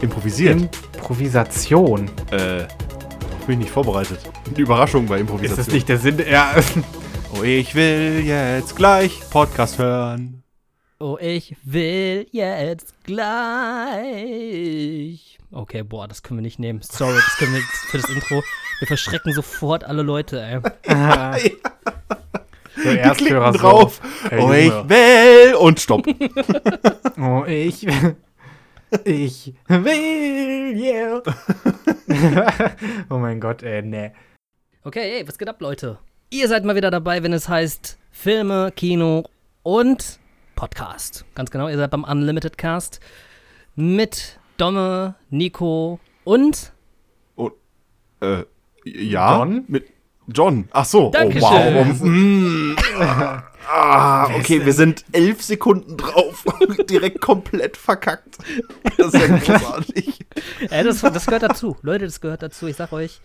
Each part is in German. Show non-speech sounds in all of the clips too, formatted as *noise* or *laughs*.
Improvisiert. Improvisation. äh, bin ich nicht vorbereitet. Die Überraschung bei Ist Improvisation. das nicht der Sinn? Ja. *laughs* Oh, ich will jetzt gleich Podcast hören. Oh, ich will jetzt gleich. Okay, boah, das können wir nicht nehmen. Sorry, das können wir für das Intro. Wir verschrecken sofort alle Leute, ey. *laughs* So Die Ersthörer drauf. So. oh, Hey, ich Junge. will und stopp. *laughs* Oh, ich. Ich will, yeah. *laughs* oh mein Gott, ey, nee. Okay, ey, was geht ab, Leute? Ihr seid mal wieder dabei, wenn es heißt Filme, Kino und Podcast. Ganz genau, ihr seid beim Unlimited Cast mit Domme, Nico und Äh, ja. John? Mit John. Ach so. Dankeschön. Oh, wow. *laughs* Mm. Ah, okay, wir sind elf Sekunden drauf. *laughs* Direkt komplett verkackt. Das ist ja großartig. *laughs* äh, das, das gehört dazu. Leute, das gehört dazu. Ich sag euch,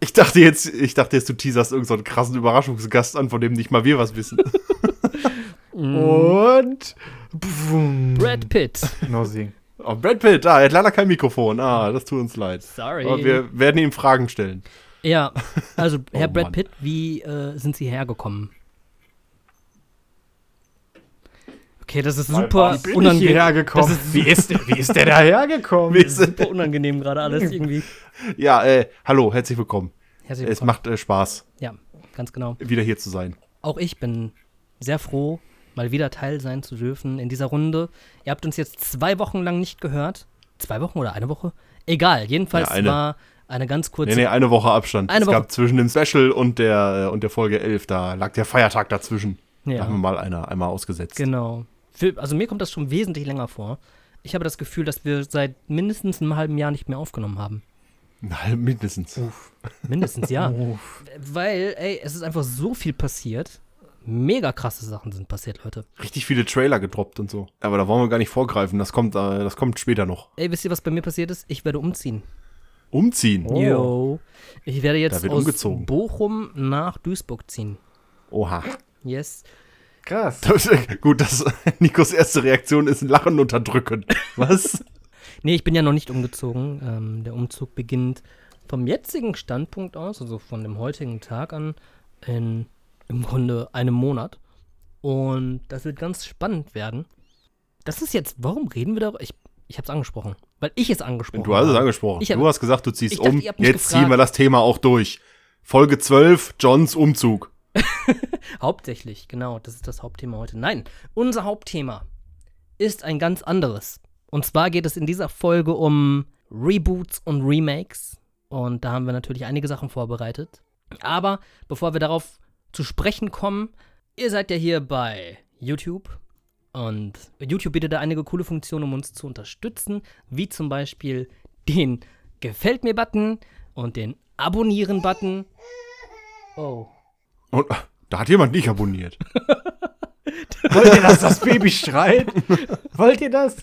Ich dachte jetzt, ich dachte jetzt, du teaserst irgendeinen so einen krassen Überraschungsgast an, von dem nicht mal wir was wissen. *laughs* Und. Boom. Brad Pitt. No sing. Oh, Brad Pitt, ah, er hat leider kein Mikrofon. Ah, das tut uns leid. Sorry. Aber wir werden ihm Fragen stellen. Ja, also Herr Oh, Brad. Pitt, wie äh, sind Sie hergekommen? Okay, das ist super Wie unangenehm. Das ist wie, ist der, wie ist der da hergekommen? *laughs* Wir sind- super unangenehm gerade alles irgendwie. Ja, äh, hallo, herzlich willkommen. Herzlich Es willkommen. macht äh, Spaß, Ja, ganz genau. wieder hier zu sein. Auch ich bin sehr froh, mal wieder Teil sein zu dürfen in dieser Runde. Ihr habt uns jetzt zwei Wochen lang nicht gehört. Zwei Wochen oder eine Woche? Egal, jedenfalls Ja, eine. war eine ganz kurze. Nee, nee, eine Woche Abstand. Eine es Woche. gab zwischen dem Special und der, äh, und der Folge 11, da lag der Feiertag dazwischen. Da haben wir ja, mal einer einmal ausgesetzt. genau. Für, also mir kommt das schon wesentlich länger vor. Ich habe das Gefühl, dass wir seit mindestens einem halben Jahr nicht mehr aufgenommen haben. Na, mindestens. Mindestens, ja. *laughs* Uff. Weil, ey, es ist einfach so viel passiert. Mega krasse Sachen sind passiert, Leute. Richtig viele Trailer gedroppt und so. Aber da wollen wir gar nicht vorgreifen. Das kommt, äh, das kommt später noch. Ey, wisst ihr, was bei mir passiert ist? Ich werde umziehen. Umziehen. Oh. Yo. Ich werde jetzt Da wird aus umgezogen. Bochum nach Duisburg ziehen. Oha. Yes. Krass. Das, gut, das *laughs* Nikos erste Reaktion ist ein Lachen unterdrücken. Was? *laughs* Nee, ich bin ja noch nicht umgezogen. Ähm, der Umzug beginnt vom jetzigen Standpunkt aus, also von dem heutigen Tag an, in im Grunde einem Monat. Und das wird ganz spannend werden. Das ist jetzt, warum reden wir darüber? Ich, ich habe es angesprochen. Weil ich es angesprochen Du hast es habe. angesprochen. Ich hab- du hast gesagt, du ziehst dachte, um. Jetzt gefragt. ziehen wir das Thema auch durch. Folge 12, Johns Umzug. *laughs* Hauptsächlich, genau, das ist das Hauptthema heute. Nein, unser Hauptthema ist ein ganz anderes. Und zwar geht es in dieser Folge um Reboots und Remakes. Und da haben wir natürlich einige Sachen vorbereitet. Aber bevor wir darauf zu sprechen kommen, ihr seid ja hier bei YouTube. Und YouTube bietet da einige coole Funktionen, um uns zu unterstützen, wie zum Beispiel den Gefällt mir-Button und den Abonnieren-Button. Oh. Und ah, da hat jemand nicht abonniert. *laughs* Wollt ihr, dass das Baby schreit? Wollt ihr das?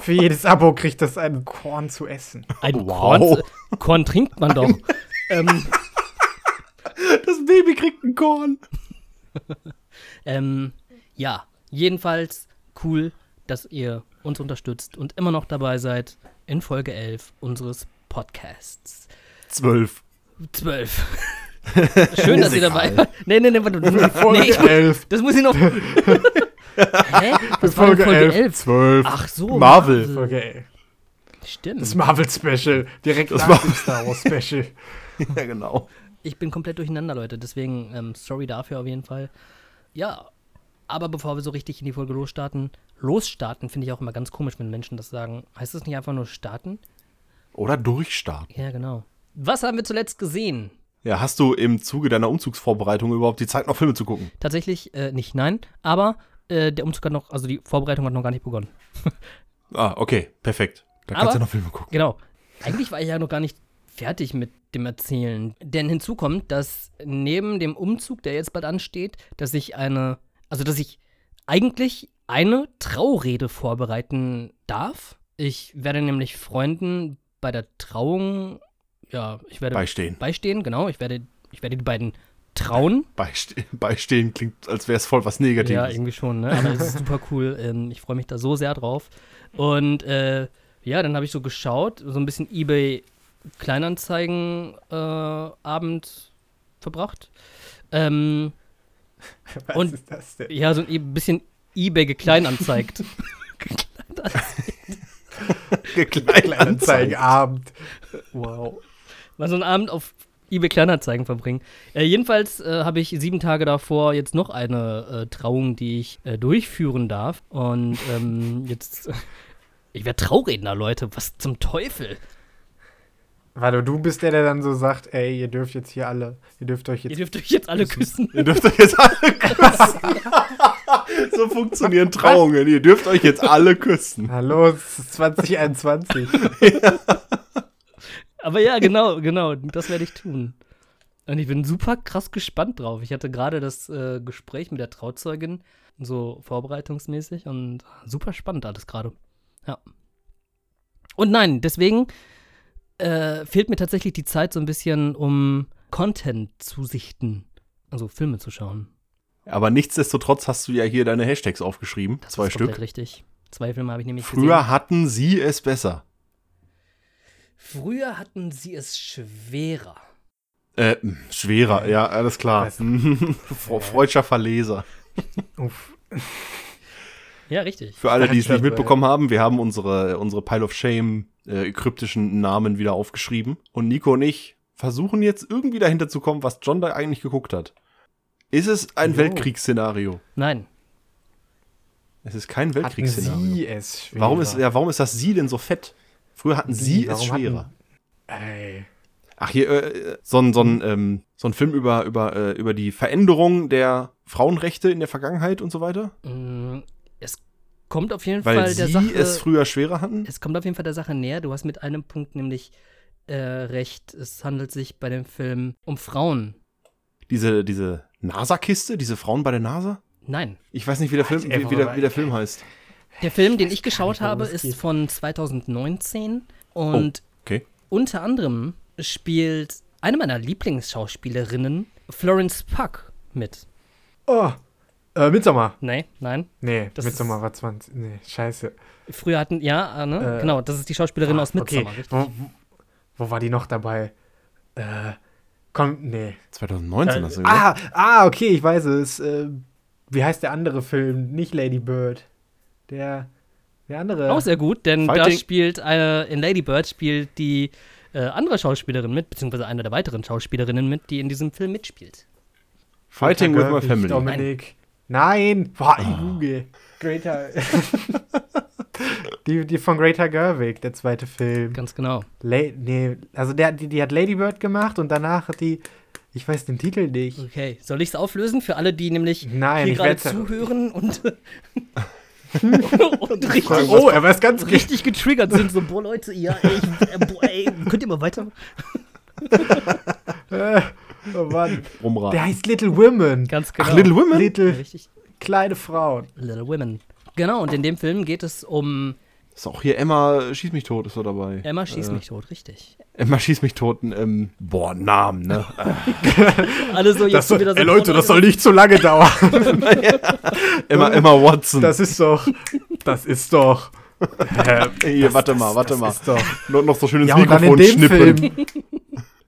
Für jedes Abo kriegt das ein Korn zu essen. Ein Wow. Korn, Korn trinkt man doch. *laughs* ähm, Das Baby kriegt ein Korn. *laughs* ähm, ja, jedenfalls cool, dass ihr uns unterstützt und immer noch dabei seid in Folge 11 unseres Podcasts. 12. 12. Schön, dass ihr dabei wart. Nee, nee, nee, warte. Das muss ich, Folge nee, 11. das muss ich noch. *laughs* Hä? Was Folge Folge 11. 11? 12. Ach so. Marvel. Folge 11. Stimmt. Das Marvel-Special. Direkt Das nach dem Star Wars-Special. *laughs* Ja, genau. Ich bin komplett durcheinander, Leute. Deswegen, ähm, sorry dafür auf jeden Fall. Ja, aber bevor wir so richtig in die Folge losstarten, losstarten finde ich auch immer ganz komisch, wenn Menschen das sagen. Heißt das nicht einfach nur starten? Oder durchstarten. Ja, genau. Was haben wir zuletzt gesehen? Ja, hast du im Zuge deiner Umzugsvorbereitung überhaupt die Zeit, noch Filme zu gucken? Tatsächlich äh, nicht, nein. Aber äh, der Umzug hat noch, also die Vorbereitung hat noch gar nicht begonnen. *laughs* Ah, okay, perfekt. Da kannst du noch Filme gucken. Genau. Eigentlich war ich ja noch gar nicht fertig mit dem Erzählen. Denn hinzu kommt, dass neben dem Umzug, der jetzt bald ansteht, dass ich eine, also dass ich eigentlich eine Traurede vorbereiten darf. Ich werde nämlich Freunden bei der Trauung, ja, ich werde Beistehen. beistehen, genau. Ich werde, ich werde die beiden trauen. *laughs* Beiste beistehen klingt, als wäre es voll was Negatives. Ja, irgendwie schon, ne? Aber es ist super cool. *laughs* Ähm, ich freue mich da so sehr drauf. Und äh, ja, dann habe ich so geschaut, so ein bisschen eBay Kleinanzeigen äh, Abend verbracht. Ähm, Was Und- ist das denn? ja, so ein e- bisschen eBay gekleinanzeigt. *laughs* Kleinanzeigenabend. Wow. Mal so einen Abend auf eBay Kleinanzeigen verbringen. Äh, jedenfalls äh, habe ich sieben Tage davor jetzt noch eine äh, Trauung, die ich äh, durchführen darf. Und ähm, *laughs* jetzt, ich werde Trauredner, Leute. Was zum Teufel? Warte, du bist der, der dann so sagt, ey, ihr dürft jetzt hier alle, ihr dürft euch Ihr jetzt. dürft euch jetzt alle küssen. Ihr dürft euch jetzt alle *laughs* küssen. so funktionieren Trauungen. Ihr dürft euch jetzt alle küssen. Hallo, es ist *laughs* 2021. Aber ja, genau, genau, das werde ich tun. Und ich bin super krass gespannt drauf. Ich hatte gerade das äh, Gespräch mit der Trauzeugin, so vorbereitungsmäßig und super spannend alles gerade. Ja. Und nein, deswegen äh, fehlt mir tatsächlich die Zeit so ein bisschen, um Content zu sichten, also Filme zu schauen. Aber nichtsdestotrotz hast du ja hier deine Hashtags aufgeschrieben. Das zwei ist Stück. richtig. Zwei Filme habe ich nämlich Früher gesehen. hatten sie es besser. Früher hatten sie es schwerer. Äh, schwerer, ja, alles klar. *laughs* Freudscher Verleser. Uff. Ja, richtig. Für alle, die es nicht mitbekommen haben, wir haben unsere, unsere Pile of Shame äh, kryptischen Namen wieder aufgeschrieben. Und Nico und ich versuchen jetzt irgendwie dahinter zu kommen, was John da eigentlich geguckt hat. Ist es ein Jo. Weltkriegsszenario? Nein. Es ist kein Hatten Weltkriegsszenario. sie es schwerer. Warum ist, ja, warum ist das Sie denn so fett? Früher hatten Sie, es schwerer. Hatten, ey. Ach, hier, äh, so ein, so ein, ähm, so ein Film über, über, äh, über die Veränderung der Frauenrechte in der Vergangenheit und so weiter? Mm, Es kommt auf jeden Weil Fall der Sie Sache. es früher schwerer hatten? es kommt auf jeden Fall der Sache näher. Du hast mit einem Punkt nämlich äh, recht. Es handelt sich bei dem Film um Frauen. Diese, diese NASA-Kiste, diese Frauen bei der NASA? Nein. Ich weiß nicht, wie der Film, wie, wie, der, wie der Film heißt. Der Film, den ich geschaut habe, ist von 2019 und Okay. unter anderem spielt eine meiner Lieblingsschauspielerinnen, Florence Puck, mit. Oh. Äh, Midsommar. Nee, nein. Nee, Das Midsommar war 20. Nee, scheiße. Früher hatten, ja, äh, ne? Äh, genau, das ist die Schauspielerin aus Midsommar, okay. richtig? Wo, wo, wo war die noch dabei? Äh, komm, nee. 2019 Äh, hast du gesagt. ah, ah, okay, ich weiß es. Äh, wie heißt der andere Film? Nicht Lady Bird. Der, der andere. Auch sehr gut, denn da Fighting- spielt äh, in Lady Bird spielt die äh, andere Schauspielerin mit, beziehungsweise eine der weiteren Schauspielerinnen mit, die in diesem Film mitspielt. Fighting with my family. Dominik. Nein. Boah, ich Ah. google. Greater. *laughs* die, die von Greater Gerwig, der zweite Film. Ganz genau. La nee, also der, die, die hat Lady Bird gemacht und danach hat die. Ich weiß den Titel nicht. Okay, soll ich es auflösen für alle, die nämlich Nein, hier gerade zuhören und, *laughs* *laughs* und richtig, Oh, er weiß ganz richtig. getriggert sind? So, boah, Leute, ja, ey, ich, äh, boah, ey, könnt ihr mal weiter? *laughs* Äh, oh Mann. Rumraten. Der heißt Little Women. Ganz genau. Ach, Little Women? Little Richtig. kleine Frauen. Little Women. Genau, und in dem Film geht es um Ist auch hier Emma Schieß mich tot, ist so dabei. Emma schießt Äh, mich tot, richtig. Emma Schieß mich tot, ähm, boah, Namen, ne? *laughs* Alle so jetzt Das soll, wieder so ey Leute, das soll nicht zu lange dauern. *laughs* *laughs* Emma, Emma Watson. Das ist doch. Das ist doch. Äh, hier, das- warte das- mal, warte das mal. Ist doch. Noch, noch so schön ins Ja, Mikrofon schnippen. Film.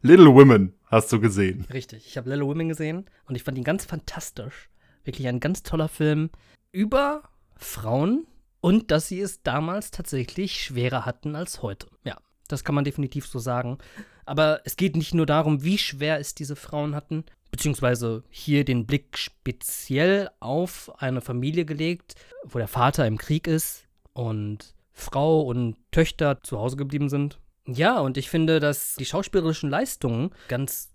Little Women hast du gesehen. Richtig, ich habe Little Women gesehen und ich fand ihn ganz fantastisch. Wirklich ein ganz toller Film über Frauen und dass sie es damals tatsächlich schwerer hatten als heute. Ja, das kann man definitiv so sagen. Aber es geht nicht nur darum, wie schwer es diese Frauen hatten, beziehungsweise hier den Blick speziell auf eine Familie gelegt, wo der Vater im Krieg ist und Frau und Töchter zu Hause geblieben sind. Ja, und ich finde, dass die schauspielerischen Leistungen ganz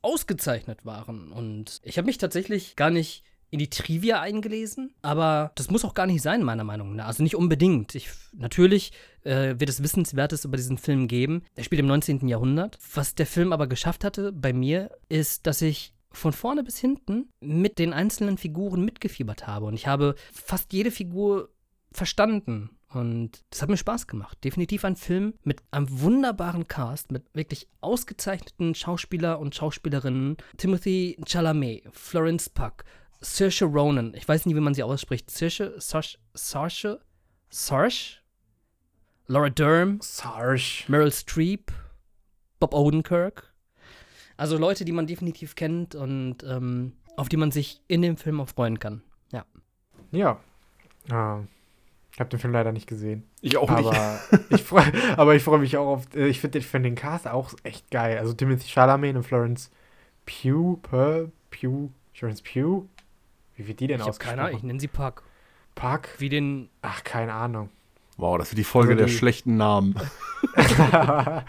ausgezeichnet waren. Und ich habe mich tatsächlich gar nicht in die Trivia eingelesen, aber das muss auch gar nicht sein, meiner Meinung nach. Also nicht unbedingt. Ich, natürlich äh, wird es Wissenswertes über diesen Film geben. Er spielt im 19. Jahrhundert. Was der Film aber geschafft hatte bei mir, ist, dass ich von vorne bis hinten mit den einzelnen Figuren mitgefiebert habe. Und ich habe fast jede Figur verstanden. Und das hat mir Spaß gemacht. Definitiv ein Film mit einem wunderbaren Cast, mit wirklich ausgezeichneten Schauspieler und Schauspielerinnen. Timothy Chalamet, Florence Puck, Saoirse Ronan. Ich weiß nie, wie man sie ausspricht. Saoirse, Saoirse, Saoirse, Saoirse? Laura Dern, Sarge. Meryl Streep, Bob Odenkirk. Also Leute, die man definitiv kennt und ähm, auf die man sich in dem Film auch freuen kann. Ja. Ähm, ich habe den Film leider nicht gesehen. Ich auch *laughs* Aber ich freue aber ich freue mich auch auf. äh, Ich finde find den Cast auch echt geil. Also Timothy Chalamet und Florence Pugh, Pugh, Pugh, Florence Pugh. Wie wird die denn Ich keine Ahnung, ich ausgesprochen? nenne sie Park. Park? Wie den. Ach, keine Ahnung. Wow, das wird die Folge Also der die- schlechten Namen. *laughs* *laughs*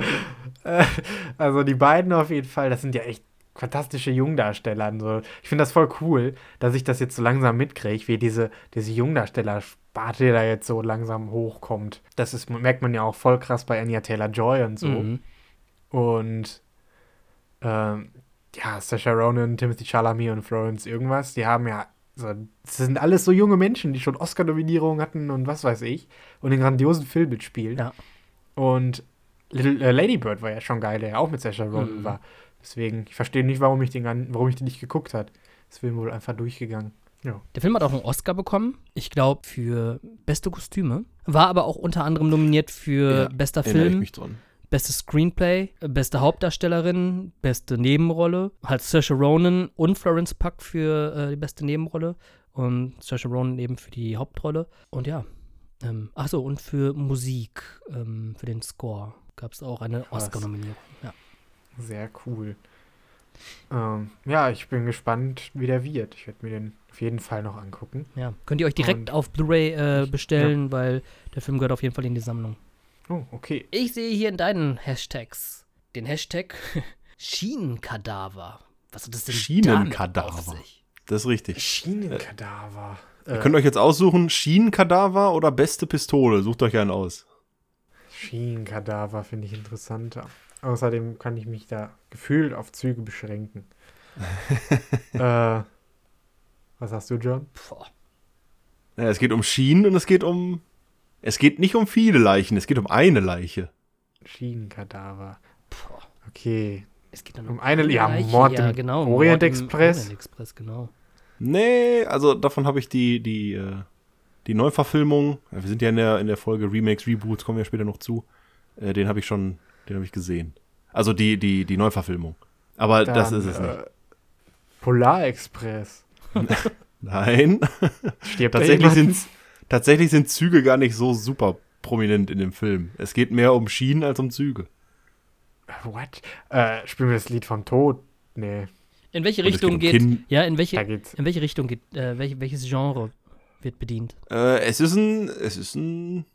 Also die beiden auf jeden Fall, das sind ja echt fantastische Jungdarsteller. Also ich finde das voll cool, dass ich das jetzt so langsam mitkriege, wie diese, diese Jungdarsteller-Sparte da jetzt so langsam hochkommt. Das ist, merkt man ja auch voll krass bei Anya Taylor-Joy und so. Mhm. Und ähm, ja, Saoirse Ronan, Timothy Chalamet und Florence irgendwas, die haben ja, so, das sind alles so junge Menschen, die schon Oscar-Nominierungen hatten und was weiß ich und in grandiosen Filmen mitspielen. Ja. Und Little, äh, Lady Bird war ja schon geil, der ja auch mit Saoirse Ronan Mhm. war. Deswegen, ich verstehe nicht, warum ich den, warum ich den nicht geguckt hat. Das Film wohl einfach durchgegangen. Ja. Der Film hat auch einen Oscar bekommen. Ich glaube, für beste Kostüme. War aber auch unter anderem nominiert für Ja, bester Erinnere ich Film, mich dran. Bestes Screenplay, äh, beste Hauptdarstellerin, beste Nebenrolle. Halt Saoirse Ronan und Florence Puck für äh, die beste Nebenrolle. Und Saoirse Ronan eben für die Hauptrolle. Und ja. Ähm, Achso, und für Musik, ähm, für den Score gab es auch eine. Oscar-Nominierung. Ja. Sehr cool. Ähm, ja, ich bin gespannt, wie der wird. Ich werde mir den auf jeden Fall noch angucken. ja. Könnt ihr euch direkt Und- auf Blu-ray äh, bestellen, weil der Film gehört auf jeden Fall in die Sammlung. Oh, okay. Ich sehe hier in deinen Hashtags den Hashtag *laughs* Schienenkadaver. Was hat das denn Schienenkadaver. damit auf sich? Das ist richtig. Schienenkadaver. Ihr Äh, könnt euch jetzt aussuchen, Schienenkadaver oder beste Pistole. Sucht euch einen aus. Schienenkadaver finde ich interessanter. Außerdem kann ich mich da gefühlt auf Züge beschränken. *laughs* äh, was sagst du, John? Boah. Ja, es geht um Schienen und es geht um. Es geht nicht um viele Leichen, es geht um eine Leiche. Schienenkadaver. Boah. Okay. Es geht dann Um eine- ja, Leiche, Mord ja, im genau, Orient Mord im Express. Orient Express, genau. Nee, also davon habe ich die, die, äh, die Neuverfilmung. ja, Wir sind ja in der, in der Folge Remakes, Reboots, kommen wir später noch zu. Äh, den habe ich schon, den habe ich gesehen. Also die, die, die Neuverfilmung. Aber das Dann, ist es nicht. äh, Polarexpress. *laughs* Nein. Stirbt *laughs* tatsächlich, sind, tatsächlich sind Züge gar nicht so super prominent in dem Film. Es geht mehr um Schienen als um Züge. What? Äh, spielen wir das Lied vom Tod? Nee, In welche Und Richtung geht um geht, ja, in da welche, geht's. in welche Richtung geht, äh, welch, welches Genre wird bedient? Äh, es ist ein, es ist ein,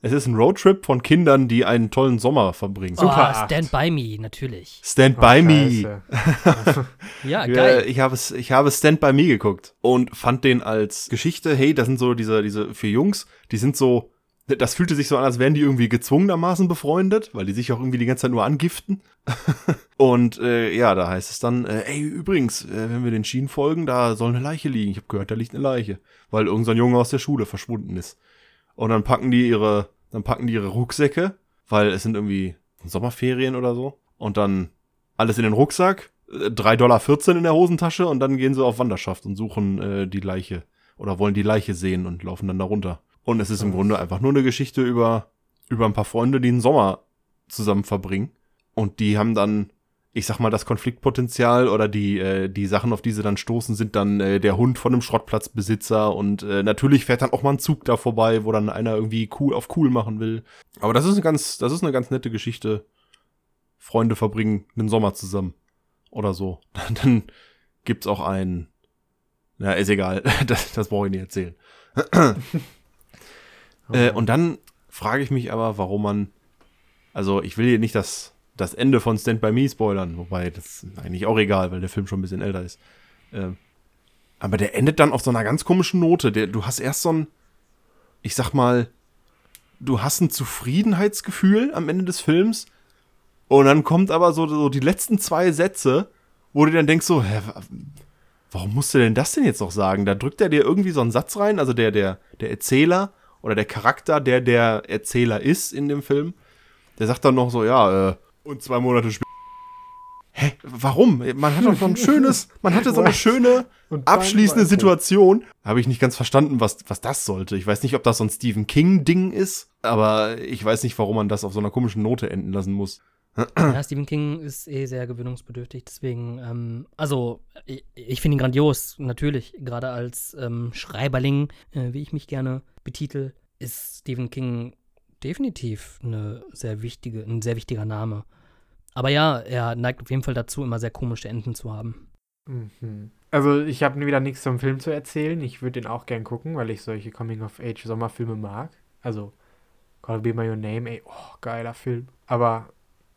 es ist ein Roadtrip von Kindern, die einen tollen Sommer verbringen. Super oh, acht. Stand By Me, natürlich. Stand Oh, by me. Scheiße. *laughs* Ja, Äh, geil. ich habe es, ich habe Stand by Me geguckt und fand den als Geschichte, hey, das sind so diese, diese vier Jungs, die sind so, das fühlte sich so an, als wären die irgendwie gezwungenermaßen befreundet, weil die sich auch irgendwie die ganze Zeit nur angiften. *laughs* und äh, ja, da heißt es dann, äh, ey, übrigens, äh, wenn wir den Schienen folgen, da soll eine Leiche liegen. Ich habe gehört, da liegt eine Leiche, weil irgendein so Junge aus der Schule verschwunden ist. Und dann packen die ihre, dann packen die ihre Rucksäcke, weil es sind irgendwie Sommerferien oder so. Und dann alles in den Rucksack, äh, 3,14 Dollar in der Hosentasche und dann gehen sie auf Wanderschaft und suchen äh, die Leiche oder wollen die Leiche sehen und laufen dann da runter. Und es ist im Grunde einfach nur eine Geschichte über, über ein paar Freunde, die einen Sommer zusammen verbringen. Und die haben dann, ich sag mal, das Konfliktpotenzial oder die, äh, die Sachen, auf die sie dann stoßen, sind dann äh, der Hund von einem Schrottplatzbesitzer und äh, natürlich fährt dann auch mal ein Zug da vorbei, wo dann einer irgendwie cool auf cool machen will. Aber das ist eine ganz, das ist eine ganz nette Geschichte. Freunde verbringen einen Sommer zusammen. Oder so. *laughs* Dann gibt's auch einen. Na, ist egal. *laughs* Das, das brauche ich nicht erzählen. *laughs* Äh, und dann frage ich mich aber, warum man. Also, ich will hier nicht das, das Ende von Stand By Me spoilern, wobei das eigentlich auch egal, weil der Film schon ein bisschen älter ist. Ähm, aber der endet dann auf so einer ganz komischen Note. Der, du hast erst so ein, ich sag mal, du hast ein Zufriedenheitsgefühl am Ende des Films. Und dann kommt aber so, so die letzten zwei Sätze, wo du dann denkst so, hä, wa- warum musst du denn das denn jetzt noch sagen? Da drückt er dir irgendwie so einen Satz rein, also der, der, der Erzähler oder der Charakter, der der Erzähler ist in dem Film, der sagt dann noch so, ja, äh, und zwei Monate später. Hä, warum? Man hat doch so ein schönes, man hatte so eine *laughs* schöne Und abschließende. Situation. Habe ich nicht ganz verstanden, was, was das sollte. Ich weiß nicht, ob das so ein Stephen King-Ding ist. Aber ich weiß nicht, warum man das auf so einer komischen Note enden lassen muss. Ja, Stephen King ist eh sehr gewöhnungsbedürftig, deswegen, ähm, also ich, ich finde ihn grandios, natürlich, gerade als ähm, Schreiberling, äh, wie ich mich gerne betitel, ist Stephen King definitiv eine sehr wichtige, ein sehr wichtiger Name. Aber ja, er neigt auf jeden Fall dazu, immer sehr komische Enden zu haben. Mhm. Also ich habe wieder nichts zum Film zu erzählen. Ich würde den auch gern gucken, weil ich solche Coming-of-Age-Sommerfilme mag. Also Call Be My Your Name, ey, oh, geiler Film. Aber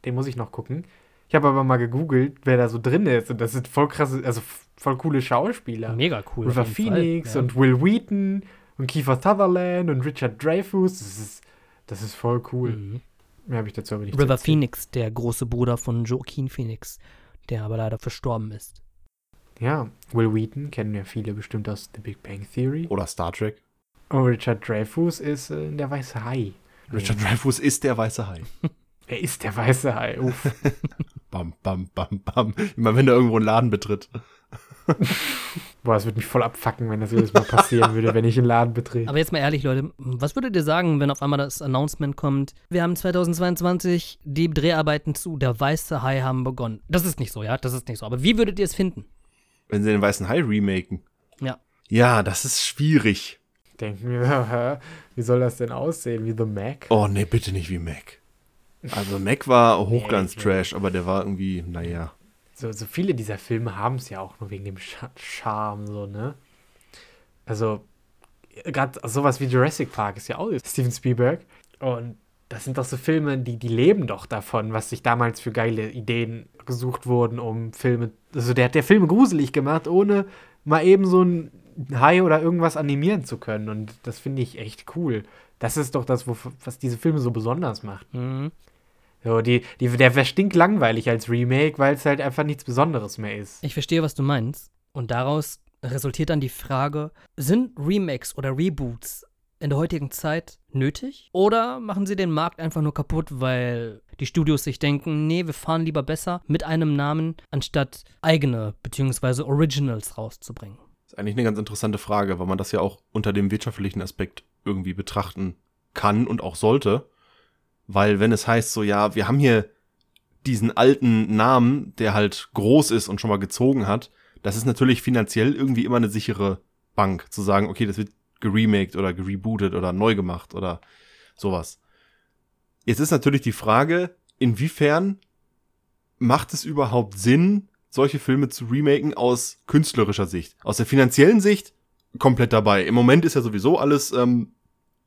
den muss ich noch gucken. Ich habe aber mal gegoogelt, wer da so drin ist. Und das sind voll krasse, also voll coole Schauspieler. Mega cool. River Phoenix Fall, ja. und Will Wheaton und Kiefer Sutherland und Richard Dreyfuss. Das ist, das ist voll cool. Mhm. Mehr habe ich dazu aber nicht River Phoenix, der große Bruder von Joaquin Phoenix, der aber leider verstorben ist. Ja, Will Wheaton kennen ja viele bestimmt aus The Big Bang Theory. Oder Star Trek. Und Richard Dreyfuss ist äh, der weiße Hai. Richard Dreyfuss ist der weiße Hai. *laughs* er ist der weiße Hai. Uff. *laughs* bam, bam, bam, bam. Immer wenn er irgendwo einen Laden betritt. *laughs* Boah, es würde mich voll abfacken, wenn das jedes Mal passieren *laughs* würde, wenn ich einen Laden betrete. Aber jetzt mal ehrlich, Leute, was würdet ihr sagen, wenn auf einmal das Announcement kommt, wir haben 2022, die Dreharbeiten zu Der Weiße Hai haben begonnen. Das ist nicht so, ja, das ist nicht so. Aber wie würdet ihr es finden? Wenn sie den Weißen Hai remaken. Ja. Ja, das ist schwierig. Denken wir, *laughs* wie soll das denn aussehen? Wie The Mac? Oh, nee, bitte nicht wie Mac. Also Mac war *laughs* Hochglanz-Trash, aber der war irgendwie, naja. So, so viele dieser Filme haben es ja auch nur wegen dem Charme, so, ne? Also, gerade sowas wie Jurassic Park ist ja auch Steven Spielberg. Und das sind doch so Filme, die, die leben doch davon, was sich damals für geile Ideen gesucht wurden, um Filme. Also der hat der Filme gruselig gemacht, ohne mal eben so ein Hai oder irgendwas animieren zu können. Und das finde ich echt cool. Das ist doch das, was diese Filme so besonders macht. Mhm. So, die, die, der wäre stinklangweilig als Remake, weil es halt einfach nichts Besonderes mehr ist. Ich verstehe, was du meinst. Und daraus resultiert dann die Frage, sind Remakes oder Reboots in der heutigen Zeit nötig? Oder machen sie den Markt einfach nur kaputt, weil die Studios sich denken, nee, wir fahren lieber besser mit einem Namen, anstatt eigene bzw. Originals rauszubringen? Das ist eigentlich eine ganz interessante Frage, weil man das ja auch unter dem wirtschaftlichen Aspekt irgendwie betrachten kann und auch sollte. Weil wenn es heißt so, ja, wir haben hier diesen alten Namen, der halt groß ist und schon mal gezogen hat, das ist natürlich finanziell irgendwie immer eine sichere Bank, zu sagen, okay, das wird geremaked oder gerebootet oder neu gemacht oder sowas. Jetzt ist natürlich die Frage, inwiefern macht es überhaupt Sinn, solche Filme zu remaken aus künstlerischer Sicht? Aus der finanziellen Sicht komplett dabei. Im Moment ist ja sowieso alles ähm,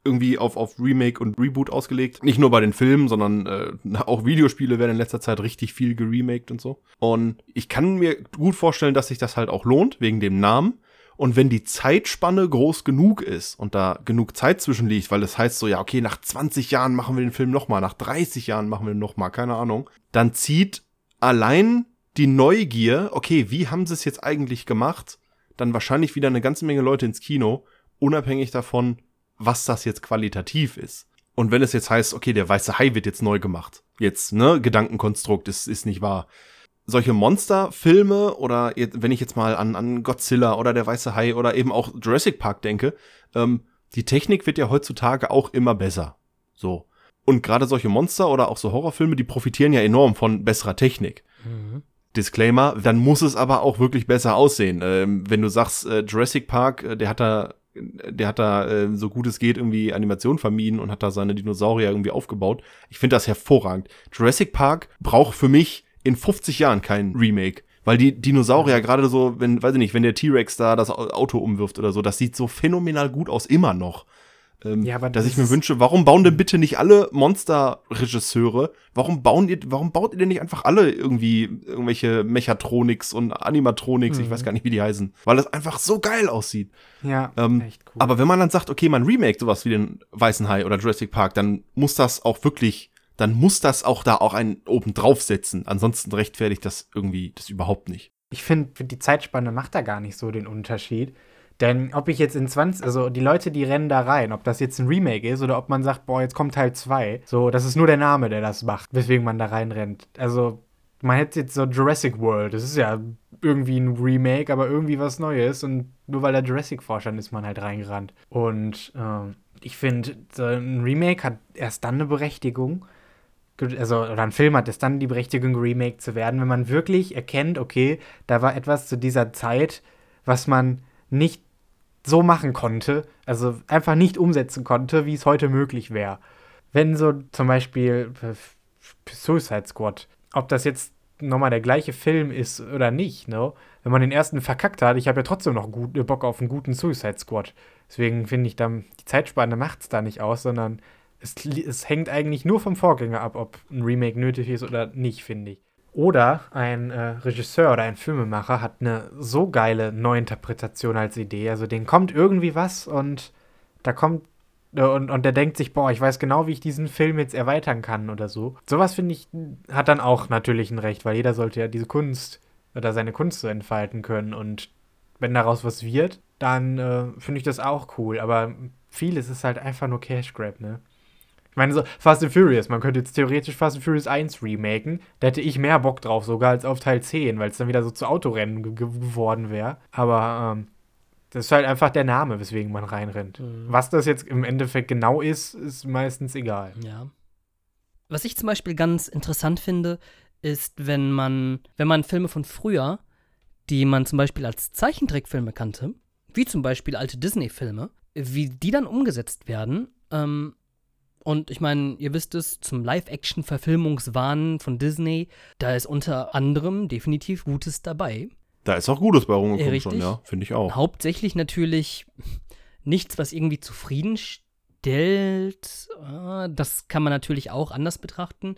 irgendwie auf, auf Remake und Reboot ausgelegt. Nicht nur bei den Filmen, sondern äh, *laughs* auch Videospiele werden in letzter Zeit richtig viel geremaked und so. Und ich kann mir gut vorstellen, dass sich das halt auch lohnt, wegen dem Namen. Und wenn die Zeitspanne groß genug ist und da genug Zeit zwischen liegt, weil es heißt so, ja, okay, nach 20 Jahren machen wir den Film nochmal, nach 30 Jahren machen wir den nochmal, keine Ahnung, dann zieht allein die Neugier, okay, wie haben sie es jetzt eigentlich gemacht, dann wahrscheinlich wieder eine ganze Menge Leute ins Kino, unabhängig davon, was das jetzt qualitativ ist. Und wenn es jetzt heißt, okay, der weiße Hai wird jetzt neu gemacht, jetzt, ne, Gedankenkonstrukt ist, ist nicht wahr. Solche Monsterfilme oder wenn ich jetzt mal an, an Godzilla oder der weiße Hai oder eben auch Jurassic Park denke, ähm, die Technik wird ja heutzutage auch immer besser. So. Und gerade solche Monster oder auch so Horrorfilme, die profitieren ja enorm von besserer Technik. Mhm. Disclaimer, dann muss es aber auch wirklich besser aussehen. Ähm, wenn du sagst, äh, Jurassic Park, äh, der hat da der hat da äh, so gut es geht irgendwie Animation vermieden und hat da seine Dinosaurier irgendwie aufgebaut. Ich finde das hervorragend. Jurassic Park braucht für mich in 50 Jahren kein Remake. Weil die Dinosaurier gerade so, wenn, weiß ich nicht, wenn der T-Rex da das Auto umwirft oder so, das sieht so phänomenal gut aus, immer noch. Ähm, ja, aber dass ich mir wünsche, warum bauen denn bitte nicht alle Monster-Regisseure, warum bauen ihr, warum baut ihr denn nicht einfach alle irgendwie irgendwelche Mechatronics und Animatronics, mhm. ich weiß mhm. gar nicht, wie die heißen, weil das einfach so geil aussieht. Ja, ähm, echt cool. Aber wenn man dann sagt, okay, man remake sowas wie den Weißen Hai oder Jurassic Park, dann muss das auch wirklich, dann muss das auch da auch einen oben draufsetzen. Ansonsten rechtfertigt das irgendwie das überhaupt nicht. Ich finde, die Zeitspanne macht da gar nicht so den Unterschied. Denn ob ich jetzt in 20, also die Leute, die rennen da rein, ob das jetzt ein Remake ist oder ob man sagt, boah, jetzt kommt Teil 2, so, das ist nur der Name, der das macht, weswegen man da reinrennt. Also, man hätte jetzt so Jurassic World, das ist ja irgendwie ein Remake, aber irgendwie was Neues und nur weil da Jurassic vorstand, ist man halt reingerannt. Und ähm, ich finde, so ein Remake hat erst dann eine Berechtigung, also, oder ein Film hat erst dann die Berechtigung, remake zu werden, wenn man wirklich erkennt, okay, da war etwas zu dieser Zeit, was man nicht so machen konnte, also einfach nicht umsetzen konnte, wie es heute möglich wäre. Wenn so zum Beispiel äh, Suicide Squad, ob das jetzt nochmal der gleiche Film ist oder nicht, ne? Wenn man den ersten verkackt hat, ich habe ja trotzdem noch gut, Bock auf einen guten Suicide Squad. Deswegen finde ich dann, die Zeitspanne macht es da nicht aus, sondern es, es hängt eigentlich nur vom Vorgänger ab, ob ein Remake nötig ist oder nicht, finde ich. Oder ein äh, Regisseur oder ein Filmemacher hat eine so geile Neuinterpretation als Idee. Also denen kommt irgendwie was und da kommt äh, und, und der denkt sich, boah, ich weiß genau, wie ich diesen Film jetzt erweitern kann oder so. Sowas finde ich, hat dann auch natürlich ein Recht, weil jeder sollte ja diese Kunst oder seine Kunst so entfalten können. Und wenn daraus was wird, dann äh, finde ich das auch cool. Aber vieles ist halt einfach nur Cash Grab, ne? Ich meine, so Fast and Furious, man könnte jetzt theoretisch Fast and Furious 1 remaken. Da hätte ich mehr Bock drauf, sogar als auf Teil 10, weil es dann wieder so zu Autorennen ge ge geworden wäre. Aber ähm, das ist halt einfach der Name, weswegen man reinrennt. Mhm. Was das jetzt im Endeffekt genau ist, ist meistens egal. Ja. Was ich zum Beispiel ganz interessant finde, ist, wenn man, wenn man Filme von früher, die man zum Beispiel als Zeichentrickfilme kannte, wie zum Beispiel alte Disney-Filme, wie die dann umgesetzt werden. Ähm, und ich meine, ihr wisst es, zum Live-Action-Verfilmungswahn von Disney, da ist unter anderem definitiv Gutes dabei. Da ist auch Gutes bei rumgekommen Richtig. schon, ja, finde ich auch. Hauptsächlich natürlich nichts, was irgendwie zufriedenstellt. Äh, Das kann man natürlich auch anders betrachten.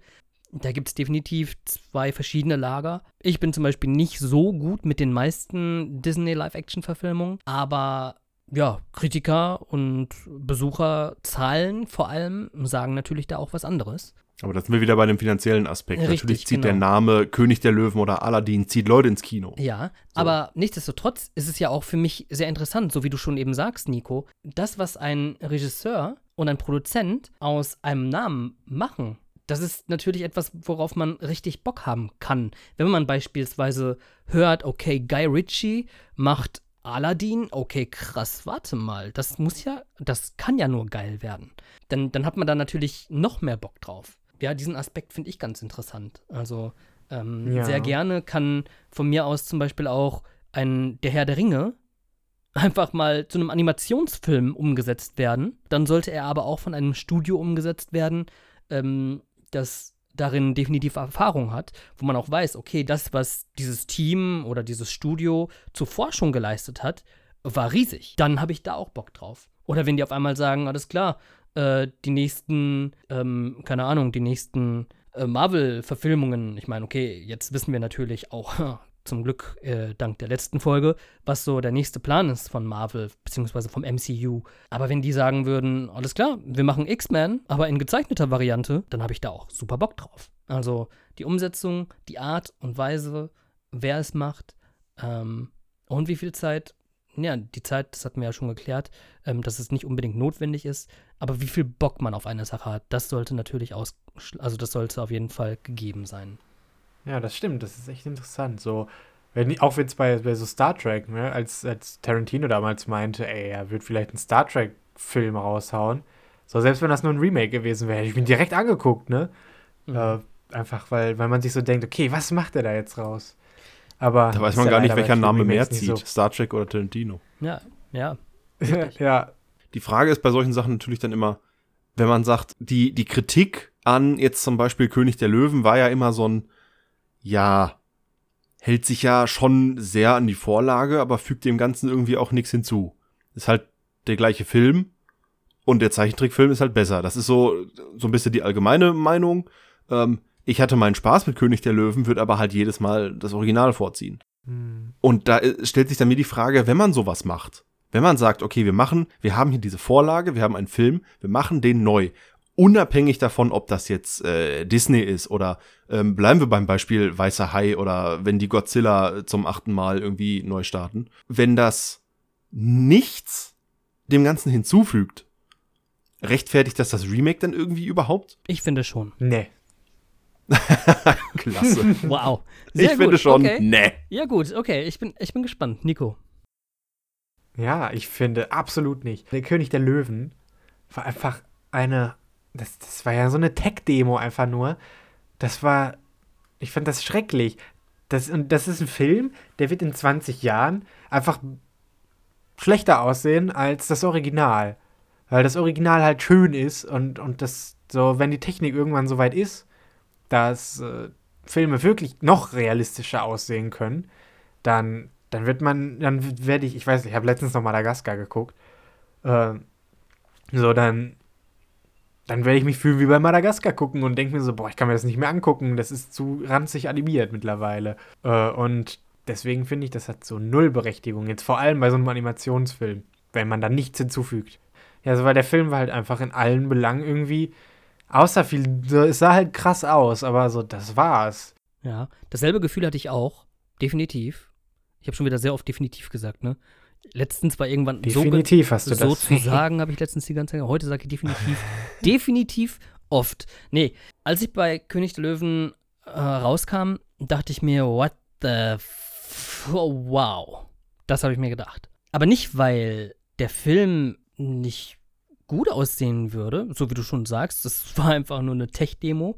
Da gibt es definitiv zwei verschiedene Lager. Ich bin zum Beispiel nicht so gut mit den meisten Disney Live-Action-Verfilmungen, aber ja, Kritiker und Besucherzahlen vor allem sagen natürlich da auch was anderes. Aber da sind wir wieder bei dem finanziellen Aspekt. Richtig, Natürlich zieht genau. der Name König der Löwen oder Aladdin, zieht Leute ins Kino. Ja, So. aber nichtsdestotrotz ist es ja auch für mich sehr interessant, so wie du schon eben sagst, Nico. Das, was ein Regisseur und ein Produzent aus einem Namen machen, das ist natürlich etwas, worauf man richtig Bock haben kann. Wenn man beispielsweise hört, okay, Guy Ritchie macht Aladdin, okay, krass, warte mal, das muss ja, das kann ja nur geil werden. Dann, dann hat man da natürlich noch mehr Bock drauf. Ja, diesen Aspekt finde ich ganz interessant. Also, ähm, Ja. sehr gerne kann von mir aus zum Beispiel auch ein Der Herr der Ringe *laughs* einfach mal zu einem Animationsfilm umgesetzt werden. Dann sollte er aber auch von einem Studio umgesetzt werden, ähm, das darin definitiv Erfahrung hat, wo man auch weiß, okay, das, was dieses Team oder dieses Studio zuvor schon geleistet hat, war riesig. Dann habe ich da auch Bock drauf. Oder wenn die auf einmal sagen, alles klar, äh, die nächsten, ähm, keine Ahnung, die nächsten äh, Marvel-Verfilmungen, ich meine, okay, jetzt wissen wir natürlich auch *laughs* zum Glück äh, dank der letzten Folge, was so der nächste Plan ist von Marvel, beziehungsweise vom MCU. Aber wenn die sagen würden, alles klar, wir machen X-Men, aber in gezeichneter Variante, dann habe ich da auch super Bock drauf. Also die Umsetzung, die Art und Weise, wer es macht ähm, und wie viel Zeit. Ja, die Zeit, das hatten wir ja schon geklärt, ähm, dass es nicht unbedingt notwendig ist, aber wie viel Bock man auf eine Sache hat, das sollte natürlich aus, also das sollte auf jeden Fall gegeben sein. Ja, das stimmt, das ist echt interessant. So, wenn, auch jetzt bei, bei so Star Trek, ne, als, als Tarantino damals meinte, ey, er wird vielleicht einen Star Trek-Film raushauen. So, selbst wenn das nur ein Remake gewesen wäre, hätte ich mich direkt angeguckt, ne? Mhm. Äh, einfach, weil, weil man sich so denkt, okay, was macht er da jetzt raus? Aber. Da weiß man gar nicht, welcher Name mehr zieht. Star Trek oder Tarantino. Ja, ja. *laughs* So. ja, Die Frage ist bei solchen Sachen natürlich dann immer, wenn man sagt, die, die Kritik an jetzt zum Beispiel König der Löwen war ja immer so ein, ja, hält sich ja schon sehr an die Vorlage, aber fügt dem Ganzen irgendwie auch nichts hinzu. Ist halt der gleiche Film und der Zeichentrickfilm ist halt besser. Das ist so, so ein bisschen die allgemeine Meinung. Ähm, ich hatte meinen Spaß mit König der Löwen, würde aber halt jedes Mal das Original vorziehen. Hm. Und da äh, stellt sich dann mir die Frage, wenn man sowas macht, wenn man sagt, okay, wir machen, wir haben hier diese Vorlage, wir haben einen Film, wir machen den neu, unabhängig davon, ob das jetzt äh, Disney ist oder ähm, bleiben wir beim Beispiel Weißer Hai oder wenn die Godzilla zum achten Mal irgendwie neu starten, wenn das nichts dem Ganzen hinzufügt, rechtfertigt das das Remake dann irgendwie überhaupt? Ich finde schon. Nee. *laughs* Klasse. *laughs* Wow. ich Sehr finde gut. schon, Okay. ne. Ja, gut, okay. Ich bin, ich bin gespannt. Nico. Ja, ich finde absolut nicht. Der König der Löwen war einfach eine, das, das war ja so eine Tech-Demo einfach nur. Das war, ich fand das schrecklich. Das, und das ist ein Film, der wird in 20 Jahren einfach schlechter aussehen als das Original. Weil das Original halt schön ist und, und das so, wenn die Technik irgendwann so weit ist, dass äh, Filme wirklich noch realistischer aussehen können, dann, dann wird man, dann werde ich, ich weiß nicht, ich habe letztens noch Madagaskar geguckt, äh, so, dann, dann werde ich mich fühlen wie bei Madagaskar gucken und denke mir so, boah, ich kann mir das nicht mehr angucken, das ist zu ranzig animiert mittlerweile. Äh, und deswegen finde ich, das hat so null Berechtigung, jetzt vor allem bei so einem Animationsfilm, wenn man da nichts hinzufügt. Ja, so, weil der Film war halt einfach in allen Belangen irgendwie, außer viel, es sah halt krass aus, aber so, das war's. Ja, dasselbe Gefühl hatte ich auch. Definitiv. Ich habe schon wieder sehr oft definitiv gesagt, ne? Letztens war irgendwann definitiv so, hast du so das. zu sagen, habe ich letztens die ganze Zeit. Heute sage ich definitiv, *laughs* definitiv oft. Nee, als ich bei König der Löwen äh, rauskam, dachte ich mir, what the f oh, wow. Das habe ich mir gedacht. Aber nicht, weil der Film nicht gut aussehen würde, so wie du schon sagst. Das war einfach nur eine Tech-Demo.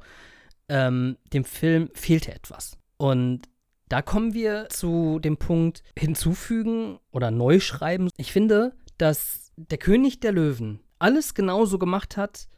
Ähm, dem Film fehlte etwas. Und da kommen wir zu dem Punkt hinzufügen oder neu schreiben. Ich finde, dass der König der Löwen alles genauso gemacht hat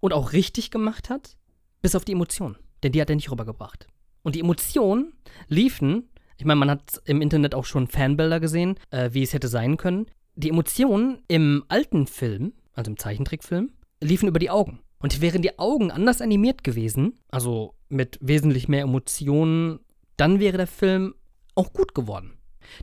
und auch richtig gemacht hat, bis auf die Emotionen. Denn die hat er nicht rübergebracht. Und die Emotionen liefen, ich meine, man hat im Internet auch schon Fanbilder gesehen, äh, wie es hätte sein können. Die Emotionen im alten Film, also im Zeichentrickfilm, liefen über die Augen. Und wären die Augen anders animiert gewesen, also mit wesentlich mehr Emotionen dann wäre der Film auch gut geworden.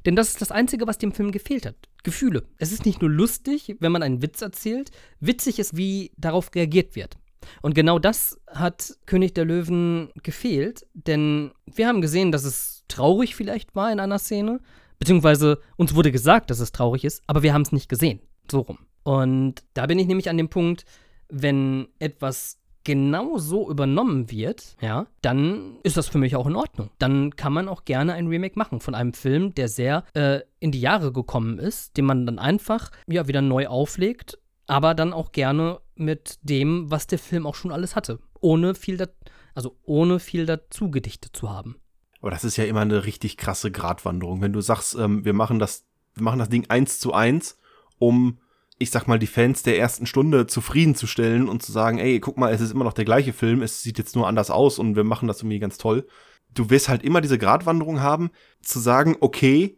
Denn das ist das Einzige, was dem Film gefehlt hat. Gefühle. Es ist nicht nur lustig, wenn man einen Witz erzählt, witzig ist, wie darauf reagiert wird. Und genau das hat König der Löwen gefehlt, denn wir haben gesehen, dass es traurig vielleicht war in einer Szene, beziehungsweise uns wurde gesagt, dass es traurig ist, aber wir haben es nicht gesehen. So rum. Und da bin ich nämlich an dem Punkt, wenn etwas genau so übernommen wird, ja, dann ist das für mich auch in Ordnung. Dann kann man auch gerne ein Remake machen von einem Film, der sehr äh, in die Jahre gekommen ist, den man dann einfach ja wieder neu auflegt, aber dann auch gerne mit dem, was der Film auch schon alles hatte, ohne viel, da also ohne viel dazu gedichtet zu haben. Aber das ist ja immer eine richtig krasse Gratwanderung, wenn du sagst, ähm, wir machen das, wir machen das Ding eins zu eins, um ich sag mal, die Fans der ersten Stunde zufriedenzustellen und zu sagen, ey, guck mal, es ist immer noch der gleiche Film, es sieht jetzt nur anders aus und wir machen das irgendwie ganz toll. Du wirst halt immer diese Gratwanderung haben, zu sagen, okay,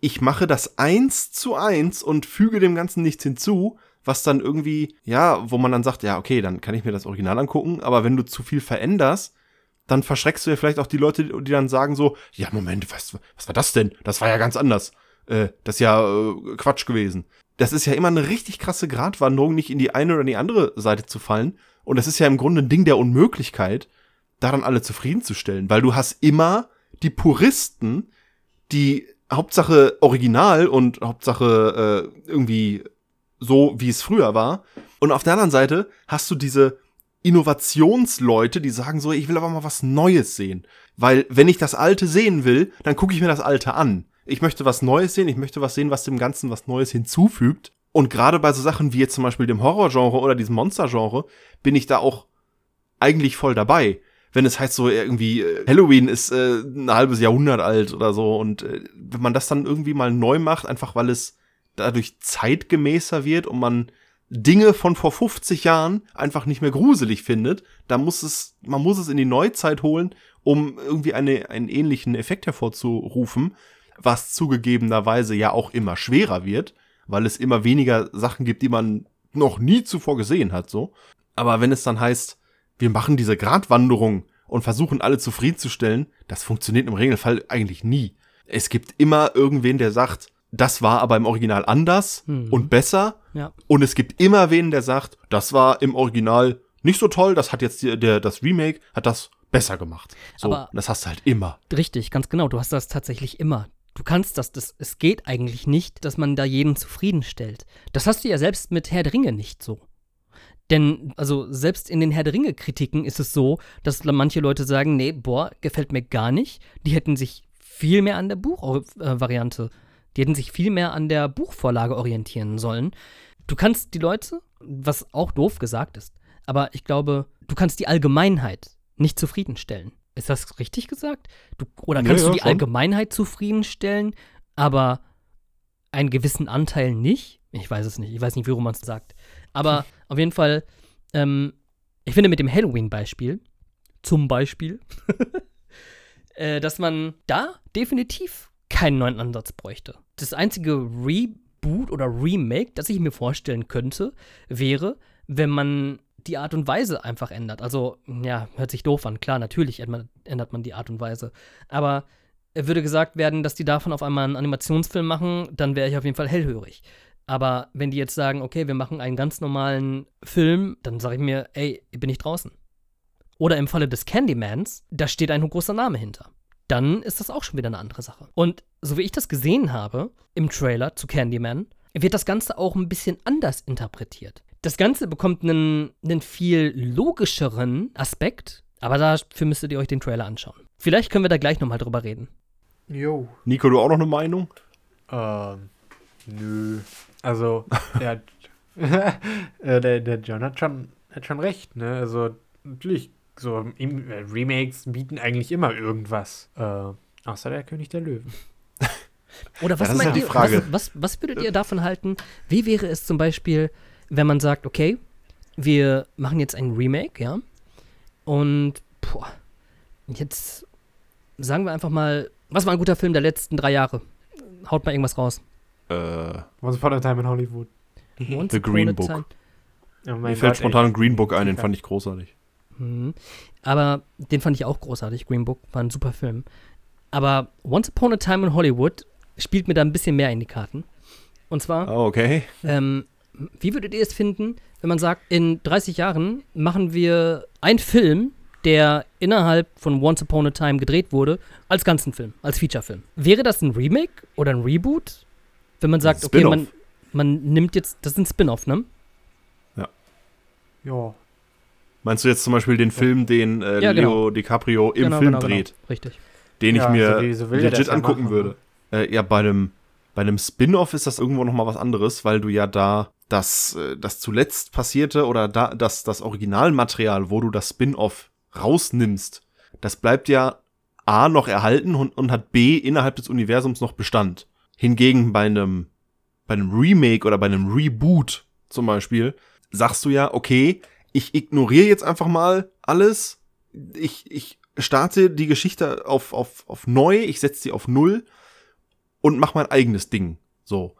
ich mache das eins zu eins und füge dem Ganzen nichts hinzu, was dann irgendwie, ja, wo man dann sagt, ja, okay, dann kann ich mir das Original angucken, aber wenn du zu viel veränderst, dann verschreckst du ja vielleicht auch die Leute, die dann sagen so, ja, Moment, was, was war das denn? Das war ja ganz anders. Äh, das ist ja äh, Quatsch gewesen das ist ja immer eine richtig krasse Gratwanderung, nicht in die eine oder die andere Seite zu fallen. Und das ist ja im Grunde ein Ding der Unmöglichkeit, daran alle zufriedenzustellen, weil du hast immer die Puristen, die Hauptsache original und Hauptsache äh, irgendwie so, wie es früher war. Und auf der anderen Seite hast du diese Innovationsleute, die sagen so, ich will aber mal was Neues sehen. Weil wenn ich das Alte sehen will, dann gucke ich mir das Alte an ich möchte was Neues sehen, ich möchte was sehen, was dem Ganzen was Neues hinzufügt. Und gerade bei so Sachen wie jetzt zum Beispiel dem Horrorgenre oder diesem Monstergenre bin ich da auch eigentlich voll dabei. Wenn es heißt so irgendwie, äh, Halloween ist äh, ein halbes Jahrhundert alt oder so und äh, wenn man das dann irgendwie mal neu macht, einfach weil es dadurch zeitgemäßer wird und man Dinge von vor 50 Jahren einfach nicht mehr gruselig findet, da muss es, man muss es in die Neuzeit holen, um irgendwie eine, einen ähnlichen Effekt hervorzurufen was zugegebenerweise ja auch immer schwerer wird, weil es immer weniger Sachen gibt, die man noch nie zuvor gesehen hat, so. Aber wenn es dann heißt, wir machen diese Gratwanderung und versuchen alle zufriedenzustellen, das funktioniert im Regelfall eigentlich nie. Es gibt immer irgendwen, der sagt, das war aber im Original anders mhm. und besser. Ja. Und es gibt immer wen, der sagt, das war im Original nicht so toll, das hat jetzt der, der das Remake hat das besser gemacht. So, aber das hast du halt immer. Richtig, ganz genau. Du hast das tatsächlich immer. Du kannst das, das, es geht eigentlich nicht, dass man da jeden zufriedenstellt. Das hast du ja selbst mit Herr der Ringe nicht so. Denn, also selbst in den Herr der Ringe-Kritiken ist es so, dass manche Leute sagen, nee, boah, gefällt mir gar nicht. Die hätten sich viel mehr an der Buchvariante, die hätten sich viel mehr an der Buchvorlage orientieren sollen. du kannst die Leute, was auch doof gesagt ist, aber ich glaube, du kannst die Allgemeinheit nicht zufriedenstellen. Ist das richtig gesagt? Du, oder kannst ja, du die schon. Allgemeinheit zufriedenstellen, aber einen gewissen Anteil nicht? Ich weiß es nicht. Ich weiß nicht, wie man es sagt. Aber *laughs* auf jeden Fall, ähm, ich finde mit dem Halloween-Beispiel, zum Beispiel, *laughs* äh, dass man da definitiv keinen neuen Ansatz bräuchte. Das einzige Reboot oder Remake, das ich mir vorstellen könnte, wäre, wenn man die Art und Weise einfach ändert. Also, ja, hört sich doof an. Klar, natürlich ändert man, die Art und Weise. Aber würde gesagt werden, dass die davon auf einmal einen Animationsfilm machen, dann wäre ich auf jeden Fall hellhörig. Aber wenn die jetzt sagen, okay, wir machen einen ganz normalen Film, dann sage ich mir, ey, bin ich draußen. Oder im Falle des Candymans, da steht ein großer Name hinter. Dann ist das auch schon wieder eine andere Sache. Und so wie ich das gesehen habe im Trailer zu Candyman, wird das Ganze auch ein bisschen anders interpretiert. Das Ganze bekommt einen, einen viel logischeren Aspekt, aber dafür müsstet ihr euch den Trailer anschauen. Vielleicht können wir da gleich nochmal drüber reden. Jo. Nico, du auch noch eine Meinung? Ähm, nö. Also, *laughs* der, äh, der, der John hat schon, hat schon recht, ne? Also, natürlich, so äh, Remakes bieten eigentlich immer irgendwas. Äh, außer der König der Löwen. Oder was ist meint die ihr, Frage. Was, was, was würdet ihr davon halten? Wie wäre es zum Beispiel, wenn man sagt, okay, wir machen jetzt ein Remake, ja? Und, boah, jetzt sagen wir einfach mal, was war ein guter Film der letzten drei Jahre? Haut mal irgendwas raus. Äh, Once Upon a Time in Hollywood. Once The upon Green a Book. time- Oh mir fällt Gott, spontan ey. ein Green Book ein, den fand ich großartig. Mhm. Aber den fand ich auch großartig. Green Book war ein super Film. Aber Once Upon a Time in Hollywood spielt mir da ein bisschen mehr in die Karten. Und zwar, Oh, okay. ähm, wie würdet ihr es finden, wenn man sagt, in 30 Jahren machen wir einen Film, der innerhalb von Once Upon a Time gedreht wurde, als ganzen Film, als Featurefilm? Wäre das ein Remake oder ein Reboot? Wenn man sagt, okay, man, man nimmt jetzt, das ist ein Spin-off, ne? Ja. Meinst du jetzt zum Beispiel den Film, den äh, Ja, genau. Leo DiCaprio im genau, Film genau, dreht, Genau. Richtig. den ich Ja, mir so wie- so will der legit ja angucken machen, würde? Äh, ja, bei einem, bei einem Spin-off ist das irgendwo noch mal was anderes, weil du ja da das, äh, das zuletzt passierte oder da das, das Originalmaterial, wo du das Spin-off rausnimmst, das bleibt ja A noch erhalten und, und hat B innerhalb des Universums noch Bestand. Hingegen bei einem, bei einem Remake oder bei einem Reboot zum Beispiel, sagst du ja, okay, ich ignoriere jetzt einfach mal alles. Ich, ich starte die Geschichte auf, auf, auf neu, ich setze sie auf null und mach mein eigenes Ding. So.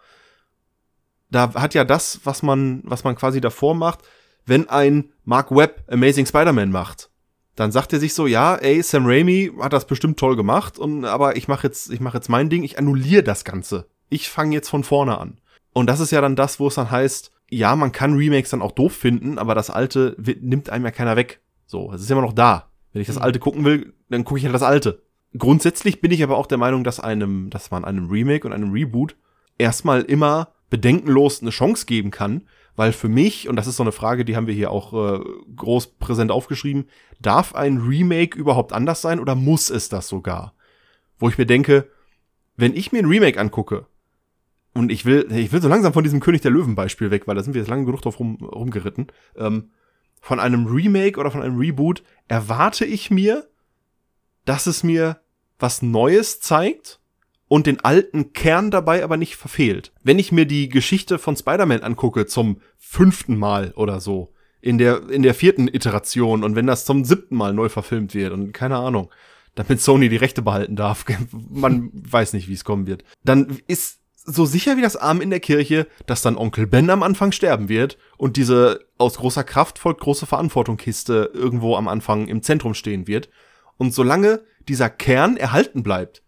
Da hat ja das, was man, was man quasi davor macht, wenn ein Mark Webb Amazing Spider-Man macht, dann sagt er sich so, ja, ey, Sam Raimi hat das bestimmt toll gemacht, und, aber ich mache jetzt, ich mache jetzt mein Ding, ich annulliere das Ganze. Ich fange jetzt von vorne an. Und das ist ja dann das, wo es dann heißt, ja, man kann Remakes dann auch doof finden, aber das Alte wi- nimmt einem ja keiner weg. So, es ist immer noch da. Wenn ich das Alte gucken will, dann gucke ich halt das Alte. Grundsätzlich bin ich aber auch der Meinung, dass einem, dass man einem Remake und einem Reboot erstmal immer bedenkenlos eine Chance geben kann, weil für mich, und das ist so eine Frage, die haben wir hier auch äh, groß präsent aufgeschrieben, darf ein Remake überhaupt anders sein oder muss es das sogar? Wo ich mir denke, wenn ich mir ein Remake angucke, und ich will, ich will so langsam von diesem König der Löwen Beispiel weg, weil da sind wir jetzt lange genug drauf rum, rumgeritten. Ähm, von einem Remake oder von einem Reboot erwarte ich mir, dass es mir was Neues zeigt und den alten Kern dabei aber nicht verfehlt. Wenn ich mir die Geschichte von Spider-Man angucke zum fünften Mal oder so, in der, in der vierten Iteration und wenn das zum siebten Mal neu verfilmt wird und keine Ahnung, damit Sony die Rechte behalten darf, *laughs* man weiß nicht, wie es kommen wird, dann ist so sicher wie das Arm in der Kirche, dass dann Onkel Ben am Anfang sterben wird und diese aus großer Kraft folgt große Verantwortung Kiste irgendwo am Anfang im Zentrum stehen wird. Und solange dieser Kern erhalten bleibt,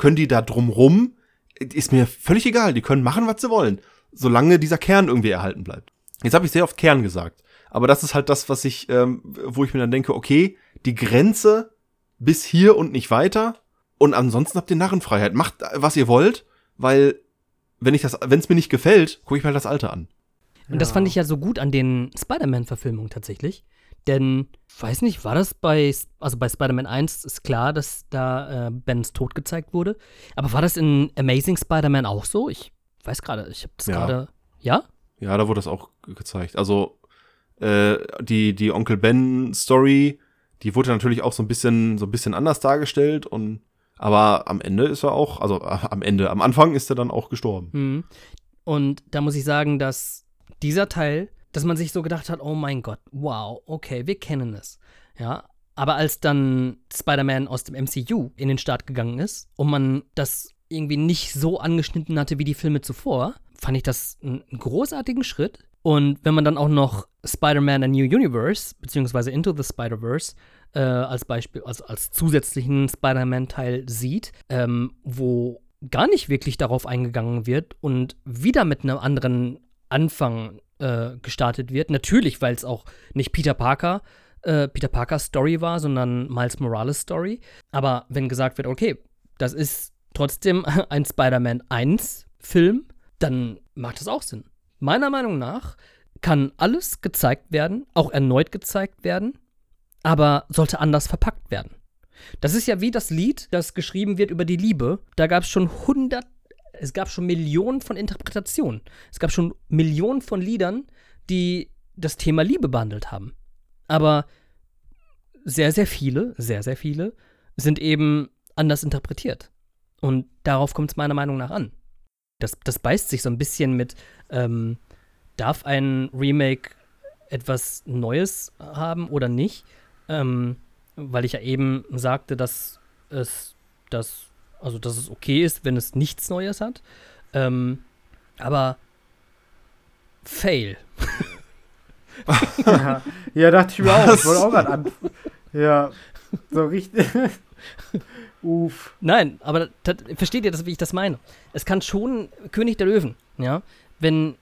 können die da drumrum, ist mir völlig egal, die können machen, was sie wollen, solange dieser Kern irgendwie erhalten bleibt. Jetzt habe ich sehr oft Kern gesagt, aber das ist halt das, was ich, ähm, wo ich mir dann denke, okay, die Grenze bis hier und nicht weiter und ansonsten habt ihr Narrenfreiheit. Macht, was ihr wollt, weil wenn ich das, wenn es mir nicht gefällt, gucke ich mir halt das Alte an. Und das fand ich ja so gut an den Spider-Man-Verfilmungen tatsächlich. Denn, weiß nicht, war das bei, also bei Spider-Man 1 ist klar, dass da äh, Bens Tod gezeigt wurde. Aber war das in Amazing Spider-Man auch so? Ich weiß gerade, ich habe das Ja. gerade. Ja? Ja, da wurde das auch ge- gezeigt. Also äh, die, die Onkel Ben Story, die wurde natürlich auch so ein bisschen, so ein bisschen anders dargestellt und aber am Ende ist er auch, also äh, am Ende, am Anfang ist er dann auch gestorben. Mhm. Und da muss ich sagen, dass dieser Teil, dass man sich so gedacht hat, oh mein Gott, wow, okay, wir kennen es. Ja, aber als dann Spider-Man aus dem MCU in den Start gegangen ist und man das irgendwie nicht so angeschnitten hatte wie die Filme zuvor, fand ich das einen großartigen Schritt. Und wenn man dann auch noch Spider-Man A New Universe, beziehungsweise Into the Spider-Verse, äh, als Beispiel, also als zusätzlichen Spider-Man-Teil sieht, ähm, wo gar nicht wirklich darauf eingegangen wird und wieder mit einem anderen Anfang äh, gestartet wird. Natürlich, weil es auch nicht Peter Parker, äh, Peter Parkers Story war, sondern Miles Morales Story. Aber wenn gesagt wird, okay, das ist trotzdem *laughs* ein Spider-Man 1 Film, dann macht das auch Sinn. Meiner Meinung nach kann alles gezeigt werden, auch erneut gezeigt werden, aber sollte anders verpackt werden. Das ist ja wie das Lied, das geschrieben wird über die Liebe. Da gab es schon hundert, es gab schon Millionen von Interpretationen. Es gab schon Millionen von Liedern, die das Thema Liebe behandelt haben. Aber sehr, sehr viele, sehr, sehr viele sind eben anders interpretiert. Und darauf kommt es meiner Meinung nach an. Das, das beißt sich so ein bisschen mit, ähm, darf ein Remake etwas Neues haben oder nicht? Ähm, weil ich ja eben sagte, dass es das, also dass es okay ist, wenn es nichts Neues hat. Ähm, aber Fail. ja, *laughs* ja, dachte ich mir auch. Ich wollte auch gerade an. Ja, so richtig. *laughs* Uff. Nein, aber das, versteht ihr das, wie ich das meine? Es kann schon König der Löwen, ja, wenn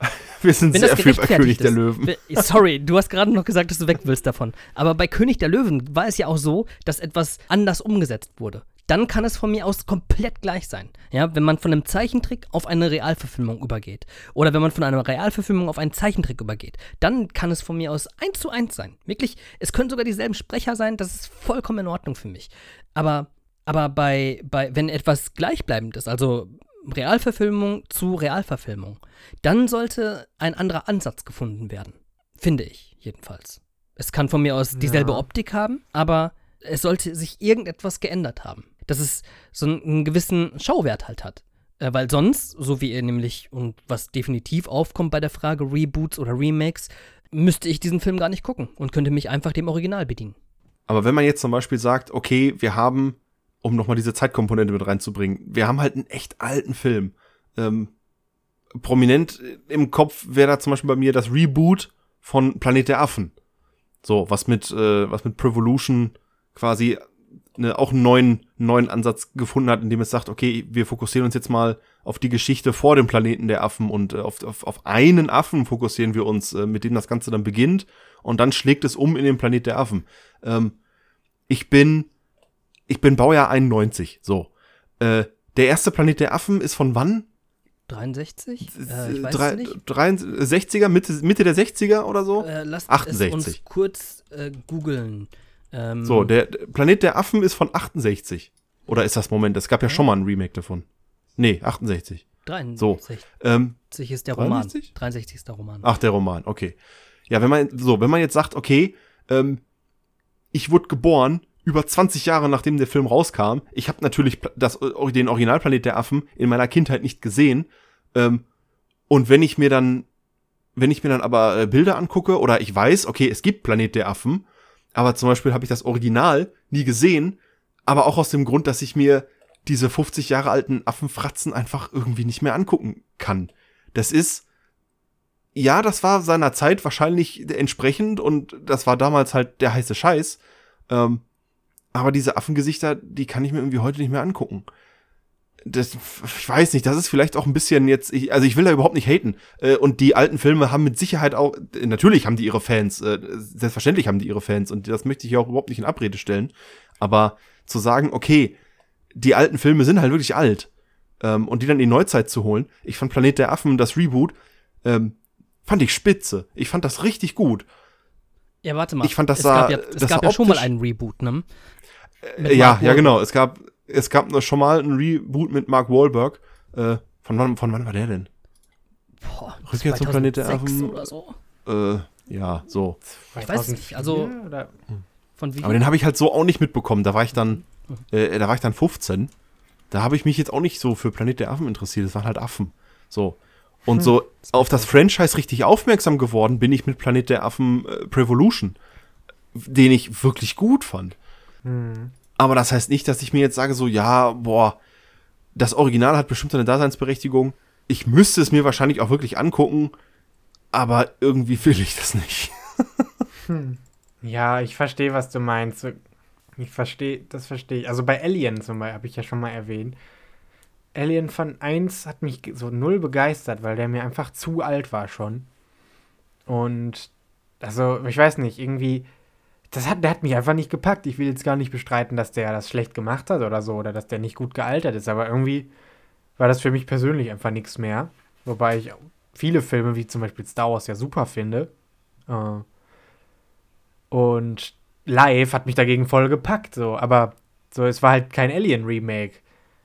*laughs* Wir sind Wenn sehr das viel bei König der. Löwen. We- Sorry, du hast gerade noch gesagt, dass du weg willst davon. Aber bei König der Löwen war es ja auch so, dass etwas anders umgesetzt wurde. Dann kann es von mir aus komplett gleich sein. Ja, wenn man von einem Zeichentrick auf eine Realverfilmung übergeht. Oder wenn man von einer Realverfilmung auf einen Zeichentrick übergeht. Dann kann es von mir aus eins zu eins sein. Wirklich, es können sogar dieselben Sprecher sein. Das ist vollkommen in Ordnung für mich. Aber, aber bei, bei, wenn etwas gleichbleibend ist, also Realverfilmung zu Realverfilmung, dann sollte ein anderer Ansatz gefunden werden. Finde ich, jedenfalls. Es kann von mir aus dieselbe Ja. Optik haben, aber es sollte sich irgendetwas geändert haben. Dass es so einen, gewissen Schauwert halt hat. Äh, weil sonst, so wie ihr nämlich, und was definitiv aufkommt bei der Frage Reboots oder Remakes, müsste ich diesen Film gar nicht gucken und könnte mich einfach dem Original bedienen. Aber wenn man jetzt zum Beispiel sagt, okay, wir haben, um nochmal diese Zeitkomponente mit reinzubringen, wir haben halt einen echt alten Film. Ähm, prominent im Kopf wäre da zum Beispiel bei mir das Reboot von Planet der Affen. So, was mit, äh, was mit Prevolution quasi ne, auch einen neuen, neuen Ansatz gefunden hat, indem es sagt, okay, wir fokussieren uns jetzt mal auf die Geschichte vor dem Planeten der Affen und äh, auf, auf, auf einen Affen fokussieren wir uns, äh, mit dem das Ganze dann beginnt und dann schlägt es um in den Planet der Affen. Ähm, ich bin, ich bin Baujahr 91, so. Äh, der erste Planet der Affen ist von wann? 63? Äh, ich weiß Drei- nicht. 63er, Mitte, Mitte der 60er oder so? Äh, lasst 68. es uns kurz äh, googeln. Ähm, So, der Planet der Affen ist von 68. Oder ist das Moment? Es gab ja schon mal ein Remake davon. Nee, 68. 63 Ähm, ist der Roman. 63? 63 ist der Roman. ach, der Roman, okay. Ja, wenn man, so, wenn man jetzt sagt, okay, ähm, ich wurde geboren über 20 Jahre nachdem der Film rauskam. Ich habe natürlich das, äh, den Originalplanet der Affen in meiner Kindheit nicht gesehen. Ähm, und wenn ich mir dann, wenn ich mir dann aber äh, Bilder angucke oder ich weiß, okay, es gibt Planet der Affen, aber zum Beispiel habe ich das Original nie gesehen, aber auch aus dem Grund, dass ich mir diese 50 Jahre alten Affenfratzen einfach irgendwie nicht mehr angucken kann. Das ist, ja, das war seiner Zeit wahrscheinlich entsprechend und das war damals halt der heiße Scheiß. Ähm, aber diese Affengesichter, die kann ich mir irgendwie heute nicht mehr angucken. Das, ich weiß nicht, das ist vielleicht auch ein bisschen jetzt, ich, also ich will da überhaupt nicht haten. Äh, und die alten Filme haben mit Sicherheit auch, natürlich haben die ihre Fans, äh, selbstverständlich haben die ihre Fans und das möchte ich ja auch überhaupt nicht in Abrede stellen. Aber zu sagen, okay, die alten Filme sind halt wirklich alt ähm, und die dann in die Neuzeit zu holen, ich fand Planet der Affen, das Reboot, ähm, fand ich spitze. Ich fand das richtig gut. Ja, warte mal. Ich fand, das es sah- gab ja, es gab ja schon mal einen Reboot, ne? Mit Äh, ja, Mark ja, Wahlberg. genau. Es gab, es gab noch schon mal ein Reboot mit Mark Wahlberg. Äh, von wann, von wann war der denn? boah, Rückkehr zum Planet der 2006 Affen. oder so. Äh, ja, so. Ich weiß nicht, also- 2004 Oder? Von wie Aber den habe ich halt so auch nicht mitbekommen. Da war ich dann, äh, da war ich dann 15. Da habe ich mich jetzt auch nicht so für Planet der Affen interessiert. Das waren halt Affen. So. Und so auf das Franchise richtig aufmerksam geworden bin ich mit Planet der Affen äh, Prevolution, den ich wirklich gut fand. Hm. Aber das heißt nicht, dass ich mir jetzt sage, so, ja, boah, das Original hat bestimmt seine Daseinsberechtigung. Ich müsste es mir wahrscheinlich auch wirklich angucken, aber irgendwie will ich das nicht. Ja, ich verstehe, was du meinst. Ich verstehe, das verstehe ich. Also bei Alien zum Beispiel, habe ich ja schon mal erwähnt. Alien von 1 hat mich so null begeistert, weil der mir einfach zu alt war schon. Und, also, ich weiß nicht, irgendwie, das hat, der hat mich einfach nicht gepackt. Ich will jetzt gar nicht bestreiten, dass der das schlecht gemacht hat oder so, oder dass der nicht gut gealtert ist, aber irgendwie war das für mich persönlich einfach nichts mehr. Wobei ich viele Filme, wie zum Beispiel Star Wars, ja super finde. Äh, und live hat mich dagegen voll gepackt, so. Aber so, es war halt kein Alien-Remake.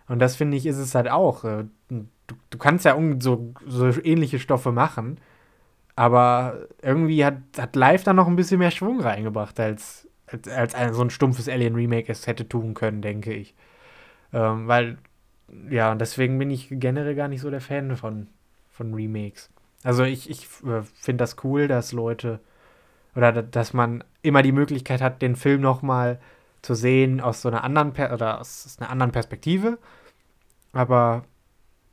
Und das finde ich, ist es halt auch. äh, Du, du kannst ja so, so ähnliche Stoffe machen, aber irgendwie hat, hat live dann noch ein bisschen mehr Schwung reingebracht, als, als, als ein, so ein stumpfes Alien-Remake es hätte tun können, denke ich. Ähm, weil, ja, und deswegen bin ich generell gar nicht so der Fan von, von Remakes. Also ich, ich äh, finde das cool, dass Leute oder da- dass man immer die Möglichkeit hat, den Film nochmal zu sehen aus so einer anderen per oder aus, aus einer anderen Perspektive. Aber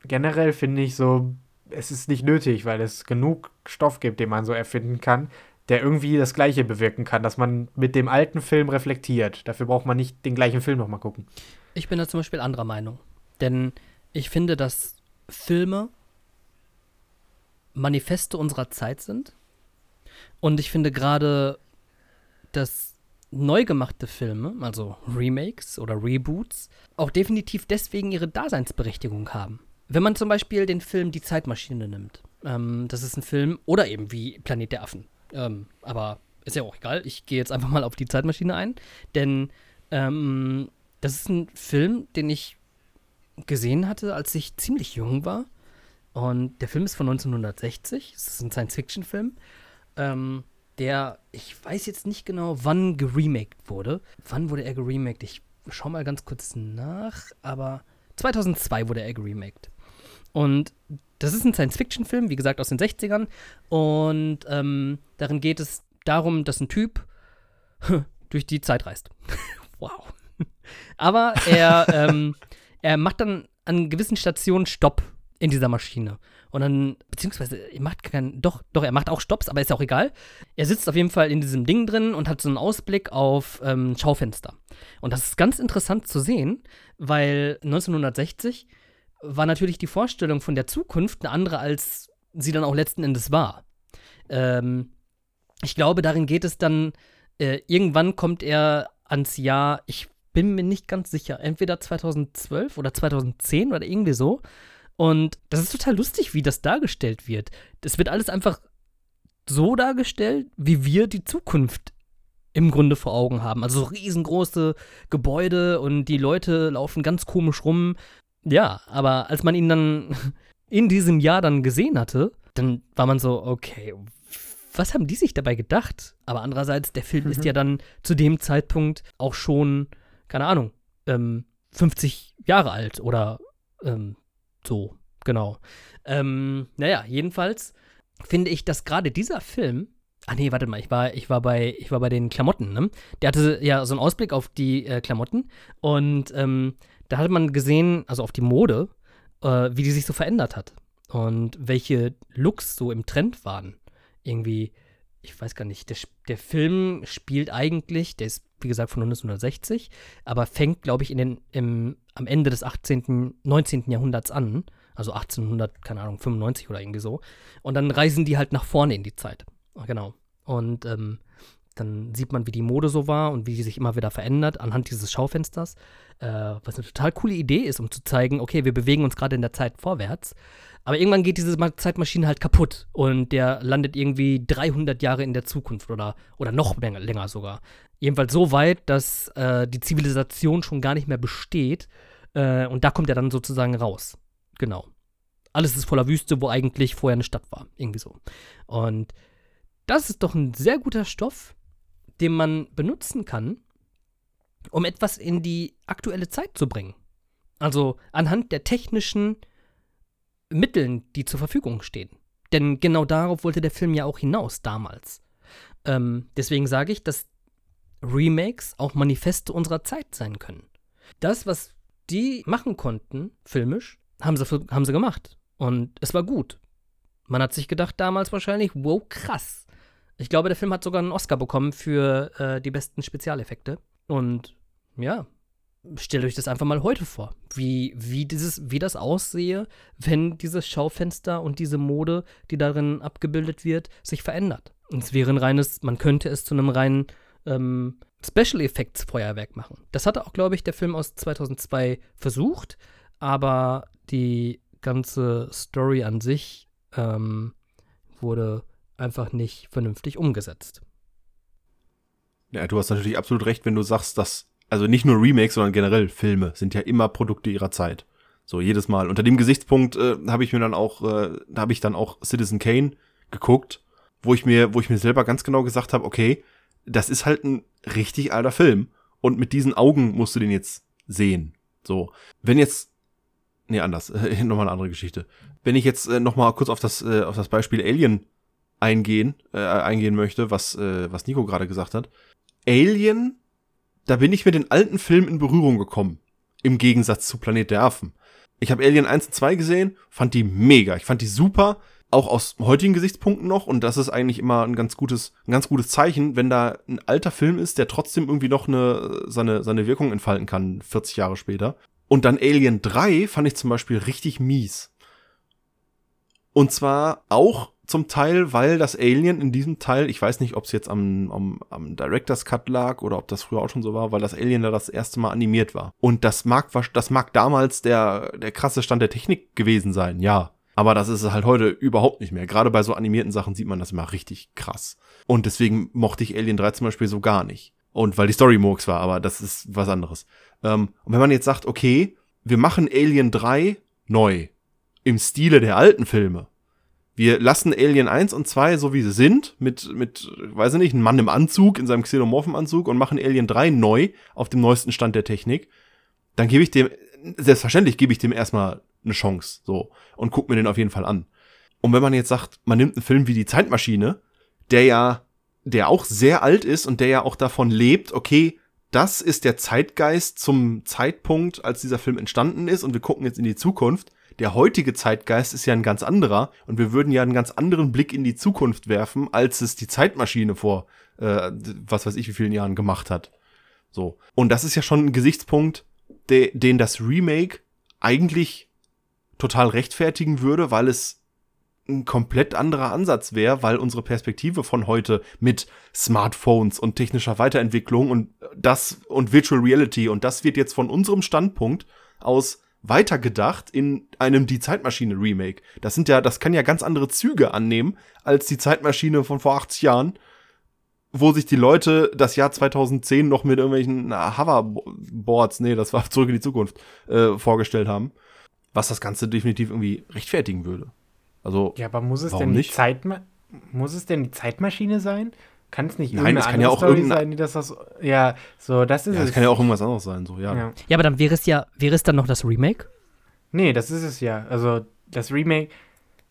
generell finde ich so, es ist nicht nötig, weil es genug Stoff gibt, den man so erfinden kann, der irgendwie das Gleiche bewirken kann, dass man mit dem alten Film reflektiert. Dafür braucht man nicht den gleichen Film nochmal gucken. Ich bin da zum Beispiel anderer Meinung. Denn ich finde, dass Filme Manifeste unserer Zeit sind. Und ich finde gerade, dass neu gemachte Filme, also Remakes oder Reboots, auch definitiv deswegen ihre Daseinsberechtigung haben. Wenn man zum Beispiel den Film Die Zeitmaschine nimmt, ähm, das ist ein Film, oder eben wie Planet der Affen. Ähm, aber ist ja auch egal, ich gehe jetzt einfach mal auf die Zeitmaschine ein, denn ähm, das ist ein Film, den ich gesehen hatte, als ich ziemlich jung war. Und der Film ist von 1960. Es ist ein Science-Fiction-Film. Ähm, der, ich weiß jetzt nicht genau, wann geremaked wurde. Wann wurde er geremaked? Ich schau mal ganz kurz nach, aber 2002 wurde er geremaked. Und das ist ein Science-Fiction-Film, wie gesagt, aus den 60ern. Und ähm, darin geht es darum, dass ein Typ *laughs* durch die Zeit reist. *laughs* wow. Aber er, ähm, er macht dann an gewissen Stationen Stopp in dieser Maschine. Und dann, beziehungsweise, er macht keinen, doch, doch, er macht auch Stopps, aber ist ja auch egal. Er sitzt auf jeden Fall in diesem Ding drin und hat so einen Ausblick auf ähm, Schaufenster. Und das ist ganz interessant zu sehen, weil 1960 war natürlich die Vorstellung von der Zukunft eine andere, als sie dann auch letzten Endes war. Ähm, ich glaube, darin geht es dann, äh, irgendwann kommt er ans Jahr, ich bin mir nicht ganz sicher, entweder 2012 oder 2010 oder irgendwie so. Und das ist total lustig, wie das dargestellt wird. Das wird alles einfach so dargestellt, wie wir die Zukunft im Grunde vor Augen haben. Also so riesengroße Gebäude und die Leute laufen ganz komisch rum. Ja, aber als man ihn dann *laughs* in diesem Jahr dann gesehen hatte, dann war man so, okay, was haben die sich dabei gedacht? Aber andererseits, der Film ist ja dann zu dem Zeitpunkt auch schon, keine Ahnung, ähm, 50 Jahre alt oder ähm, so, genau. Ähm, naja, jedenfalls finde ich, dass gerade dieser Film. Ah nee, warte mal, ich war, ich war bei, ich war bei den Klamotten, ne? Der hatte ja so einen Ausblick auf die äh, Klamotten und ähm, da hat man gesehen, also auf die Mode, äh, wie die sich so verändert hat und welche Looks so im Trend waren. Irgendwie, ich weiß gar nicht, der, der Film spielt eigentlich, der ist wie gesagt von 1960, aber fängt, glaube ich, in den, im, am Ende des 18., 19. Jahrhunderts an. Also 1800, keine Ahnung, 95 oder irgendwie so. Und dann reisen die halt nach vorne in die Zeit. Genau. Und ähm, dann sieht man, wie die Mode so war und wie die sich immer wieder verändert anhand dieses Schaufensters. Äh, was eine total coole Idee ist, um zu zeigen, okay, wir bewegen uns gerade in der Zeit vorwärts. Aber irgendwann geht diese Ma- Zeitmaschine halt kaputt und der landet irgendwie 300 Jahre in der Zukunft oder, oder noch länger, länger sogar. Jedenfalls so weit, dass äh, die Zivilisation schon gar nicht mehr besteht. Äh, und da kommt er dann sozusagen raus. Genau. alles ist voller Wüste, wo eigentlich vorher eine Stadt war. Irgendwie so. Und das ist doch ein sehr guter Stoff, den man benutzen kann, um etwas in die aktuelle Zeit zu bringen. Also anhand der technischen Mitteln, die zur Verfügung stehen. Denn genau darauf wollte der Film ja auch hinaus damals. Ähm, deswegen sage ich, dass Remakes auch Manifeste unserer Zeit sein können. Das, was die machen konnten, filmisch, haben sie, haben sie gemacht. Und es war gut. Man hat sich gedacht damals wahrscheinlich, wow, krass. Ich glaube, der Film hat sogar einen Oscar bekommen für äh, die besten Spezialeffekte. Und ja, stellt euch das einfach mal heute vor, wie, wie, dieses, wie das aussehe, wenn dieses Schaufenster und diese Mode, die darin abgebildet wird, sich verändert. Und es wäre ein reines, man könnte es zu einem reinen ähm, Special Effects Feuerwerk machen. Das hatte auch, glaube ich, der Film aus 2002 versucht, aber die ganze Story an sich ähm, wurde einfach nicht vernünftig umgesetzt. Ja, du hast natürlich absolut recht, wenn du sagst, dass, also nicht nur Remakes, sondern generell Filme sind ja immer Produkte ihrer Zeit. So, jedes Mal. Unter dem Gesichtspunkt äh, habe ich mir dann auch, äh, habe ich dann auch Citizen Kane geguckt, wo ich mir, wo ich mir selber ganz genau gesagt habe, okay, das ist halt ein richtig alter Film. Und mit diesen Augen musst du den jetzt sehen. So. Wenn jetzt, nee, anders, *laughs* äh, nochmal eine andere Geschichte. Wenn ich jetzt äh, nochmal kurz auf das, äh, auf das Beispiel Alien eingehen, äh, eingehen möchte, was, äh, was Nico gerade gesagt hat. Alien, da bin ich mit den alten Filmen in Berührung gekommen. Im Gegensatz zu Planet der Affen. Ich habe Alien 1 und 2 gesehen, fand die mega. Ich fand die super auch aus heutigen Gesichtspunkten noch, und das ist eigentlich immer ein ganz gutes, ein ganz gutes Zeichen, wenn da ein alter Film ist, der trotzdem irgendwie noch eine, seine, seine Wirkung entfalten kann, 40 Jahre später. Und dann Alien 3 fand ich zum Beispiel richtig mies. Und zwar auch zum Teil, weil das Alien in diesem Teil, ich weiß nicht, ob es jetzt am, am, am Director's Cut lag oder ob das früher auch schon so war, weil das Alien da das erste Mal animiert war. Und das mag, das mag damals der, der krasse Stand der Technik gewesen sein, ja. Aber das ist halt heute überhaupt nicht mehr. Gerade bei so animierten Sachen sieht man das immer richtig krass. Und deswegen mochte ich Alien 3 zum Beispiel so gar nicht. Und weil die Story Murks war, aber das ist was anderes. Ähm, und wenn man jetzt sagt, okay, wir machen Alien 3 neu. Im Stile der alten Filme. Wir lassen Alien 1 und 2 so wie sie sind, mit, mit, weiß ich nicht, einem Mann im Anzug, in seinem Xenomorphenanzug und machen Alien 3 neu auf dem neuesten Stand der Technik. Dann gebe ich dem, selbstverständlich gebe ich dem erstmal eine Chance, so. Und guck mir den auf jeden Fall an. Und wenn man jetzt sagt, man nimmt einen Film wie die Zeitmaschine, der ja, der auch sehr alt ist und der ja auch davon lebt, okay, das ist der Zeitgeist zum Zeitpunkt, als dieser Film entstanden ist und wir gucken jetzt in die Zukunft. Der heutige Zeitgeist ist ja ein ganz anderer und wir würden ja einen ganz anderen Blick in die Zukunft werfen, als es die Zeitmaschine vor, äh, was weiß ich, wie vielen Jahren gemacht hat. So. Und das ist ja schon ein Gesichtspunkt, de den das Remake eigentlich total rechtfertigen würde, weil es ein komplett anderer Ansatz wäre, weil unsere Perspektive von heute mit Smartphones und technischer Weiterentwicklung und das und Virtual Reality und das wird jetzt von unserem Standpunkt aus weitergedacht in einem Die Zeitmaschine Remake. Das sind ja, das kann ja ganz andere Züge annehmen als die Zeitmaschine von vor 80 Jahren, wo sich die Leute das Jahr 2010 noch mit irgendwelchen Hoverboards, nee, das war *laughs* zurück in die Zukunft, äh, vorgestellt haben was das Ganze definitiv irgendwie rechtfertigen würde. Also, ja, aber muss es denn die Zeitma muss es denn die Zeitmaschine sein? Kann es nicht Nein, es kann ja auch Story sein, die das aus, ja, so, das ist ja, es. Es kann ja auch irgendwas anderes sein, so, ja. ja. Ja, aber dann wäre es ja, wäre es dann noch das Remake? Nee, das ist es ja. Also, das Remake,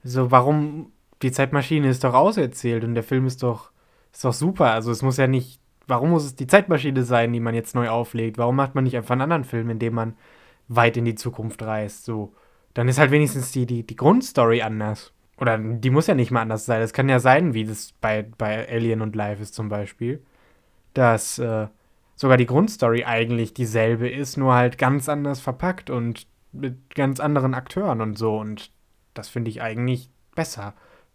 so, warum, die Zeitmaschine ist doch auserzählt und der Film ist doch, ist doch super. Also, es muss ja nicht, warum muss es die Zeitmaschine sein, die man jetzt neu auflegt? Warum macht man nicht einfach einen anderen Film, in dem man weit in die Zukunft reist. So, dann ist halt wenigstens die, die, die Grundstory anders. Oder die muss ja nicht mal anders sein. Es kann ja sein, wie das bei, bei Alien und Life ist zum Beispiel, dass äh, sogar die Grundstory eigentlich dieselbe ist, nur halt ganz anders verpackt und mit ganz anderen Akteuren und so. Und das finde ich eigentlich besser.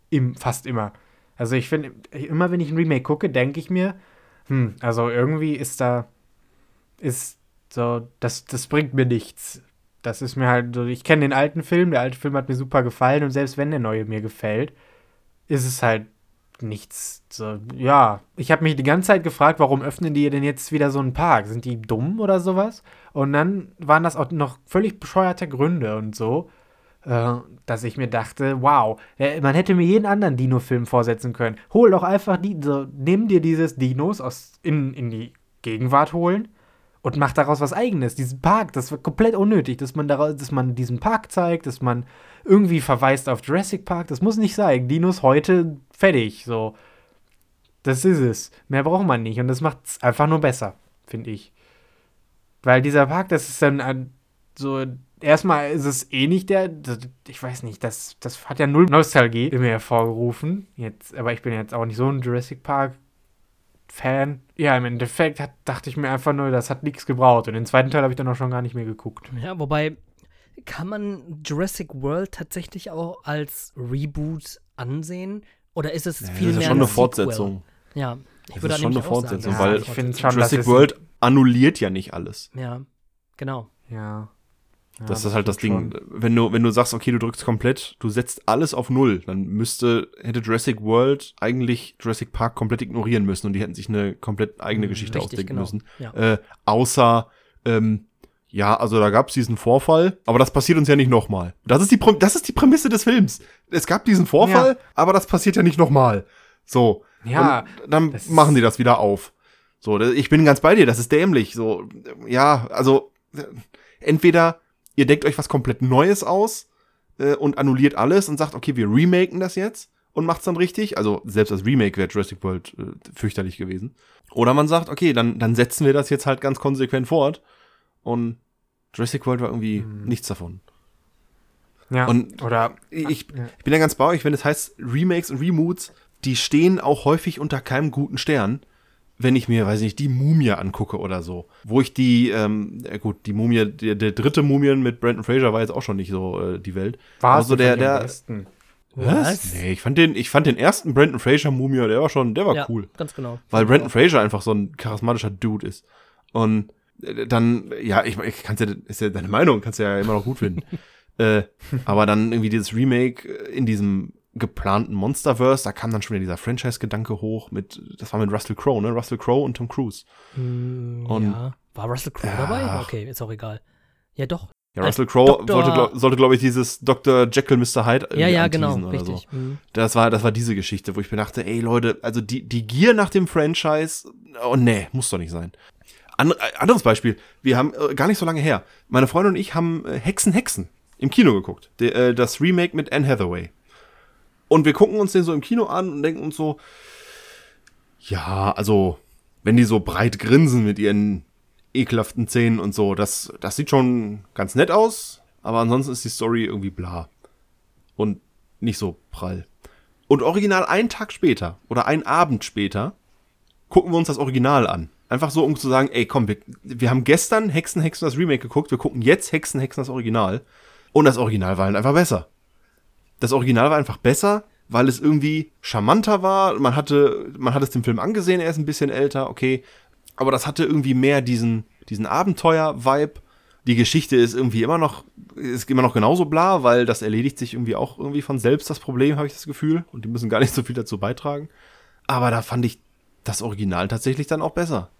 Im, fast immer. Also ich finde, immer wenn ich ein Remake gucke, denke ich mir, hm, also irgendwie ist da, ist so, das, das bringt mir nichts. Das ist mir halt so, ich kenne den alten Film, der alte Film hat mir super gefallen und selbst wenn der neue mir gefällt, ist es halt nichts. So, ja, ich habe mich die ganze Zeit gefragt, warum öffnen die denn jetzt wieder so einen Park? Sind die dumm oder sowas? Und dann waren das auch noch völlig bescheuerte Gründe und so. äh, dass ich mir dachte, wow, äh, man hätte mir jeden anderen Dino-Film vorsetzen können. Hol doch einfach die, so, nimm dir dieses Dinos aus, in, in die Gegenwart holen und mach daraus was eigenes. Diesen Park, das war komplett unnötig, dass man daraus, dass man diesen Park zeigt, dass man irgendwie verweist auf Jurassic Park. Das muss nicht sein. Dinos heute fertig. So. Das ist es. Mehr braucht man nicht. Und das macht es einfach nur besser, finde ich. Weil dieser Park, das ist dann ein, so. Erstmal ist es eh nicht der. Ich weiß nicht, das, das hat ja null Nostalgie in mir hervorgerufen. Jetzt, aber ich bin jetzt auch nicht so ein Jurassic Park Fan. Ja, im Endeffekt hat, dachte ich mir einfach nur, das hat nichts gebraucht. Und den zweiten Teil habe ich dann auch schon gar nicht mehr geguckt. Ja, wobei, kann man Jurassic World tatsächlich auch als Reboot ansehen? Oder ist es das viel ist ja mehr schon eine Sequel? Fortsetzung. Ja, ich Das würde ist schon eine sagen, Fortsetzung, das weil ich finde Jurassic World annulliert ja nicht alles. Ja, genau. Ja. Ja, das ist halt das Ding. schon. Wenn du, wenn du sagst, okay, du drückst komplett, du setzt alles auf Null, dann müsste, hätte Jurassic World eigentlich Jurassic Park komplett ignorieren müssen und die hätten sich eine komplett eigene Geschichte Richtig, ausdenken genau. müssen. Ja. Äh, außer, ähm, ja, also da gab es diesen Vorfall, aber das passiert uns ja nicht nochmal. Das ist die, das ist die Prämisse des Films. Es gab diesen Vorfall, aber das passiert ja nicht nochmal. So. Ja, Und dann das machen die das wieder auf. So, das- ich bin ganz bei dir, das ist dämlich. So, ja, also äh, entweder ihr denkt euch was komplett Neues aus äh, und annulliert alles und sagt, okay, wir remaken das jetzt und macht's dann richtig. Also selbst als Remake wäre Jurassic World äh, fürchterlich gewesen. Oder man sagt, okay, dann, dann setzen wir das jetzt halt ganz konsequent fort und Jurassic World war irgendwie Mhm. nichts davon. Ja. Und oder ich, Ja. ich bin da ganz bei euch, wenn es heißt Remakes und Remoots, die stehen auch häufig unter keinem guten Stern. Wenn ich mir, weiß ich nicht, die Mumie angucke oder so. Wo ich die, ähm, ja gut, die Mumie, der, der dritte Mumien mit Brandon Fraser war jetzt auch schon nicht so äh, die Welt. war Also es der, der, besten? Was? Nee, ich fand den, ich fand den ersten Brandon Fraser Mumie, der war schon, der war ja, cool. ganz genau. Weil Brandon Fraser einfach so ein charismatischer Dude ist. Und äh, dann, ja, ich, ich kann's ja, ist ja deine Meinung, kannst du ja immer noch gut finden. *laughs* äh, aber dann irgendwie dieses Remake äh, in diesem geplanten Monsterverse, da kam dann schon wieder dieser Franchise-Gedanke hoch mit, das war mit Russell Crowe, ne? Russell Crowe und Tom Cruise. Mm, Und- ja. War Russell Crowe Ja. dabei? Okay, ist auch egal. Ja, doch. Ja, Russell Crowe sollte, sollte glaube ich, dieses Dr. Jekyll, Mr. Hyde Ja, irgendwie ja, anteasen genau, oder richtig. So. Mhm. Das war, das war diese Geschichte, wo ich mir dachte, ey Leute, also die, die Gier nach dem Franchise, oh nee, muss doch nicht sein. Andre, äh, anderes Beispiel, wir haben äh, gar nicht so lange her, meine Freundin und ich haben äh, Hexen, Hexen im Kino geguckt. De, äh, das Remake mit Anne Hathaway. Und wir gucken uns den so im Kino an und denken uns so, ja, also, wenn die so breit grinsen mit ihren ekelhaften Zähnen und so, das, das sieht schon ganz nett aus, aber ansonsten ist die Story irgendwie bla. Und nicht so prall. Und original einen Tag später oder einen Abend später gucken wir uns das Original an. Einfach so, um zu sagen, ey, komm, wir, wir haben gestern Hexen, Hexen das Remake geguckt, wir gucken jetzt Hexen, Hexen das Original. Und das Original war halt einfach besser. Das Original war einfach besser, weil es irgendwie charmanter war. Man hatte, man hat es dem Film angesehen, er ist ein bisschen älter, okay. Aber das hatte irgendwie mehr diesen, diesen Abenteuer-Vibe. Die Geschichte ist irgendwie immer noch, ist immer noch genauso bla, weil das erledigt sich irgendwie auch irgendwie von selbst, das Problem, habe ich das Gefühl. Und die müssen gar nicht so viel dazu beitragen. Aber da fand ich das Original tatsächlich dann auch besser.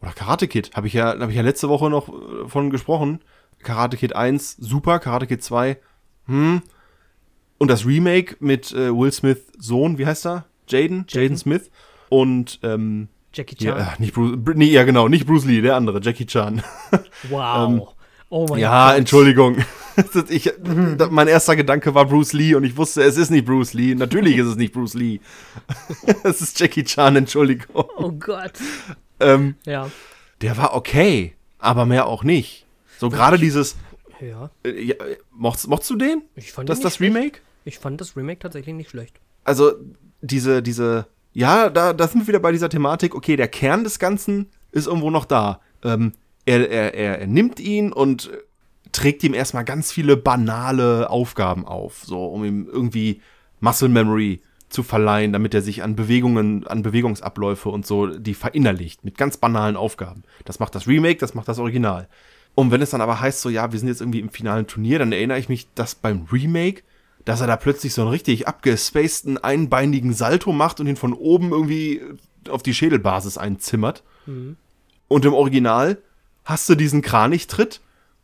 Oder Karate Kid, habe ich ja, habe ich ja letzte Woche noch äh, von gesprochen. Karate Kid 1, super, Karate Kid 2, hm. Und das Remake mit äh, Will Smith Sohn, wie heißt er? Jaden? Jaden Smith. Und, ähm, Jackie Chan. ja, äh, nicht Bruce, Br- nee, ja genau, nicht Bruce Lee, der andere, Jackie Chan. *laughs* wow. oh mein ähm, ja, Gott. Entschuldigung. *laughs* Ich, mein erster Gedanke war Bruce Lee und ich wusste, es ist nicht Bruce Lee. Natürlich ist es nicht Bruce Lee. *laughs* es ist Jackie Chan, Entschuldigung. Oh Gott. Ähm, Ja. der war okay, aber mehr auch nicht. So gerade dieses, Ja. äh, ja, äh, mochtest, mochtest du den? Ich fand Das das. Remake? Ich fand das Remake tatsächlich nicht schlecht. Also diese, diese, ja, da, da sind wir wieder bei dieser Thematik, okay, der Kern des Ganzen ist irgendwo noch da. Ähm, er, er, er, er nimmt ihn und trägt ihm erstmal ganz viele banale Aufgaben auf, so um ihm irgendwie Muscle Memory zu verleihen, damit er sich an Bewegungen, an Bewegungsabläufe und so die verinnerlicht mit ganz banalen Aufgaben. Das macht das Remake, das macht das Original. Und wenn es dann aber heißt, so ja, wir sind jetzt irgendwie im finalen Turnier, dann erinnere ich mich, dass beim Remake, dass er da plötzlich so einen richtig abgespaceden, einbeinigen Salto macht und ihn von oben irgendwie auf die Schädelbasis einzimmert. Und im Original hast du diesen Kranichtritt,